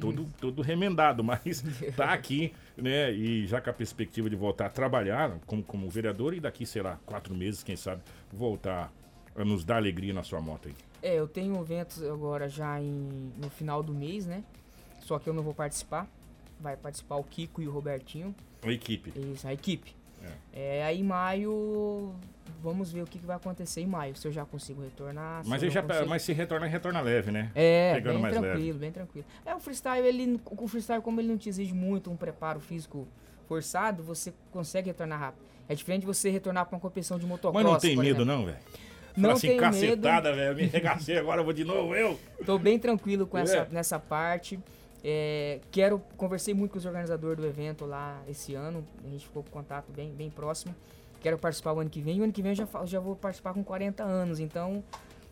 Todo, todo remendado, mas tá aqui né? E já com a perspectiva de voltar a trabalhar como, como vereador e daqui, sei lá, quatro meses, quem sabe, voltar a nos dar alegria na sua moto aí. É, eu tenho eventos agora já em, no final do mês, né? Só que eu não vou participar. Vai participar o Kiko e o Robertinho. A equipe. Isso, a equipe. É. aí em maio, vamos ver o que, que vai acontecer em maio, se eu já consigo retornar. Mas, se já, não consigo. mas se retorna, retorna leve, né? É, Pegando bem mais tranquilo, leve. bem tranquilo. É, o freestyle, ele, o freestyle, como ele não te exige muito um preparo físico forçado, você consegue retornar rápido. É diferente de você retornar pra uma competição de motocross, Mas não tem medo, exemplo. não, velho? Não assim, tenho cacetada, velho. Me regacei agora, vou de novo, eu. Tô bem tranquilo com essa, É. nessa parte. É, quero, conversei muito com os organizadores do evento lá esse ano. A gente ficou com contato bem, bem próximo. Quero participar o ano que vem. E o ano que vem eu já, já vou participar com 40 anos. Então,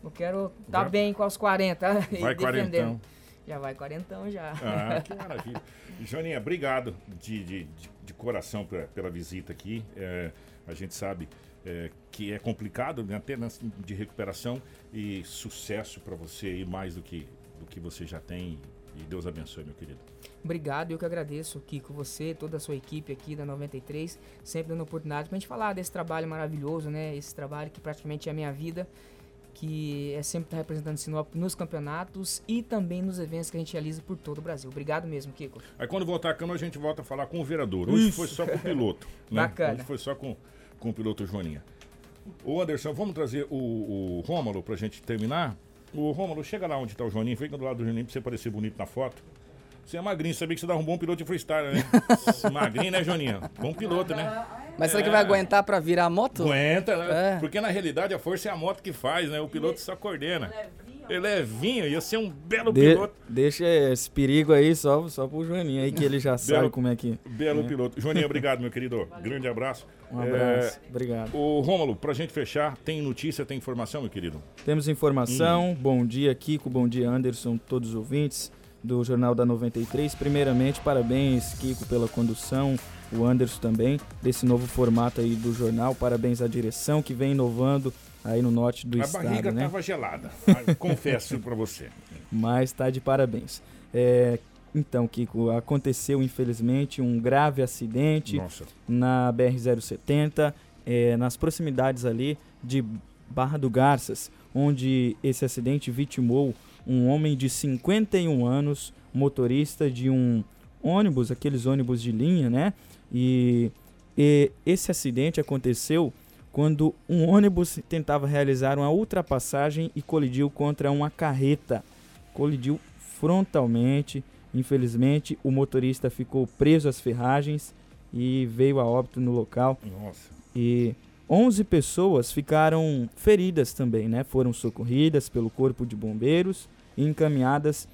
eu quero estar Vai- bem com os 40. e Vai quarentão. Já vai quarentão já. Ah, que maravilha. Joninha, obrigado de, de, de, coração pra- pela visita aqui. É, a gente sabe é, que é complicado, né, até de recuperação e sucesso para você aí, mais do que, do que você já tem. E Deus abençoe, meu querido. Obrigado, eu que agradeço, Kiko, você, toda a sua equipe aqui da 93, sempre dando oportunidade pra gente falar desse trabalho maravilhoso, né? Esse trabalho que praticamente é a minha vida, que é sempre estar representando Sinop nos campeonatos e também nos eventos que a gente realiza por todo o Brasil. Obrigado mesmo, Kiko. Aí quando voltar a câmera, a gente volta a falar com o vereador. Hoje Isso. foi só com o piloto. né? Bacana. Hoje foi só com, com o piloto Joaninha. Ô Anderson, vamos trazer o, o Rômulo pra gente terminar? O Rômulo, chega lá onde tá o Joaninho, fica do lado do Joaninho pra você parecer bonito na foto. Você é magrinho, sabia que você dá um bom piloto de freestyle, né? magrinho, né, Joaninho? Bom piloto, né? Mas será que vai aguentar pra virar a moto? Aguenta, né? É. Porque na realidade a força é a moto que faz, né? O piloto só coordena. Ele é vinho, ia ser um belo De- piloto. deixa esse perigo aí só, só pro Joaninho aí, que ele já sabe Belo- como é que. Belo né? piloto. Joaninho, obrigado, meu querido. Grande abraço. Um abraço. Obrigado. O Rômulo, pra gente fechar, tem notícia, tem informação, meu querido? Temos informação. Hum. Bom dia, Kiko. Bom dia, Anderson, todos os ouvintes do Jornal da 93. Primeiramente, parabéns, Kiko, pela condução. O Anderson também, desse novo formato aí do jornal. Parabéns à direção que vem inovando aí no norte do a estado, barriga né? tava gelada. Confesso pra você. Mas tá de parabéns. É, então, Kiko, aconteceu infelizmente um grave acidente Nossa. na BR-070, é, nas proximidades ali de Barra do Garças, onde esse acidente vitimou um homem de 51 anos, motorista de um ônibus, aqueles ônibus de linha, né? E, e esse acidente aconteceu quando um ônibus tentava realizar uma ultrapassagem e colidiu contra uma carreta. Colidiu frontalmente. Infelizmente, o motorista ficou preso às ferragens e veio a óbito no local. Nossa. E 11 pessoas ficaram feridas também, né? Foram socorridas pelo corpo de bombeiros e encaminhadas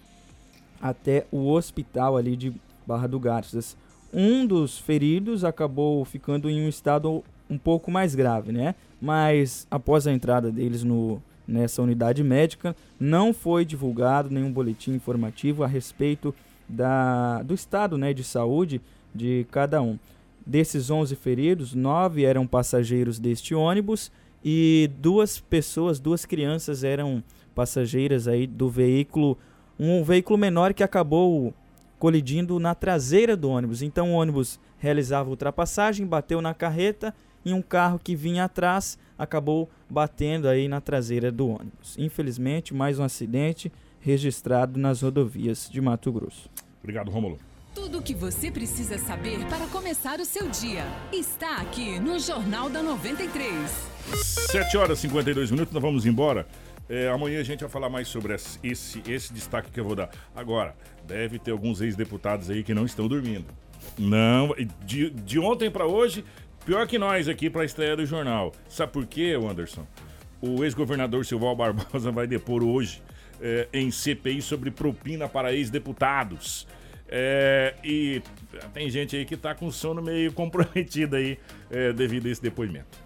até o hospital ali de Barra do Garças. Um dos feridos acabou ficando em um estado um pouco mais grave, né? Mas após a entrada deles no, nessa unidade médica, não foi divulgado nenhum boletim informativo a respeito da, do estado né, de saúde de cada um. Desses 11 feridos, nove eram passageiros deste ônibus e duas pessoas, duas crianças eram passageiras aí do veículo, um veículo menor que acabou colidindo na traseira do ônibus. Então o ônibus realizava ultrapassagem, bateu na carreta e um carro que vinha atrás acabou batendo aí na traseira do ônibus. Infelizmente, mais um acidente registrado nas rodovias de Mato Grosso. Obrigado, Rômulo. Tudo o que você precisa saber para começar o seu dia está aqui no Jornal da 93. 7 horas e 52 minutos, nós vamos embora. É, amanhã a gente vai falar mais sobre esse, esse, destaque que eu vou dar. Agora, deve ter alguns ex-deputados aí que não estão dormindo. Não, de, de ontem para hoje, pior que nós aqui para a estreia do jornal. Sabe por quê, Anderson? O ex-governador Silval Barbosa vai depor hoje é, em CPI sobre propina para ex-deputados. É, e tem gente aí que tá com sono meio comprometido aí é, devido a esse depoimento.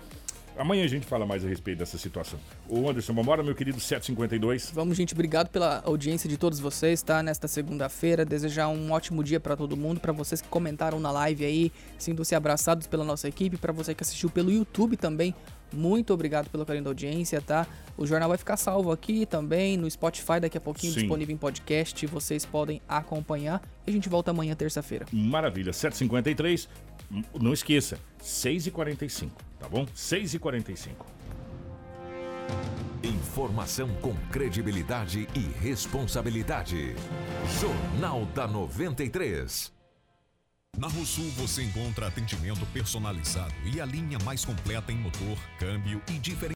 Amanhã a gente fala mais a respeito dessa situação. O Anderson, vambora, meu querido 752. Vamos, gente, obrigado pela audiência de todos vocês, tá? Nesta segunda-feira, desejar um ótimo dia para todo mundo, para vocês que comentaram na live aí, sintam-se abraçados pela nossa equipe, para você que assistiu pelo YouTube também, Muito obrigado pelo carinho da audiência, tá? O jornal vai ficar salvo aqui também no Spotify, daqui a pouquinho Sim. disponível em podcast. Vocês podem acompanhar. E a gente volta amanhã, terça-feira. Maravilha, 7h53. Não esqueça, 6h45, tá bom? 6h45. Informação com credibilidade e responsabilidade. Jornal da 93. Na Rosul você encontra atendimento personalizado e a linha mais completa em motor, câmbio e diferentes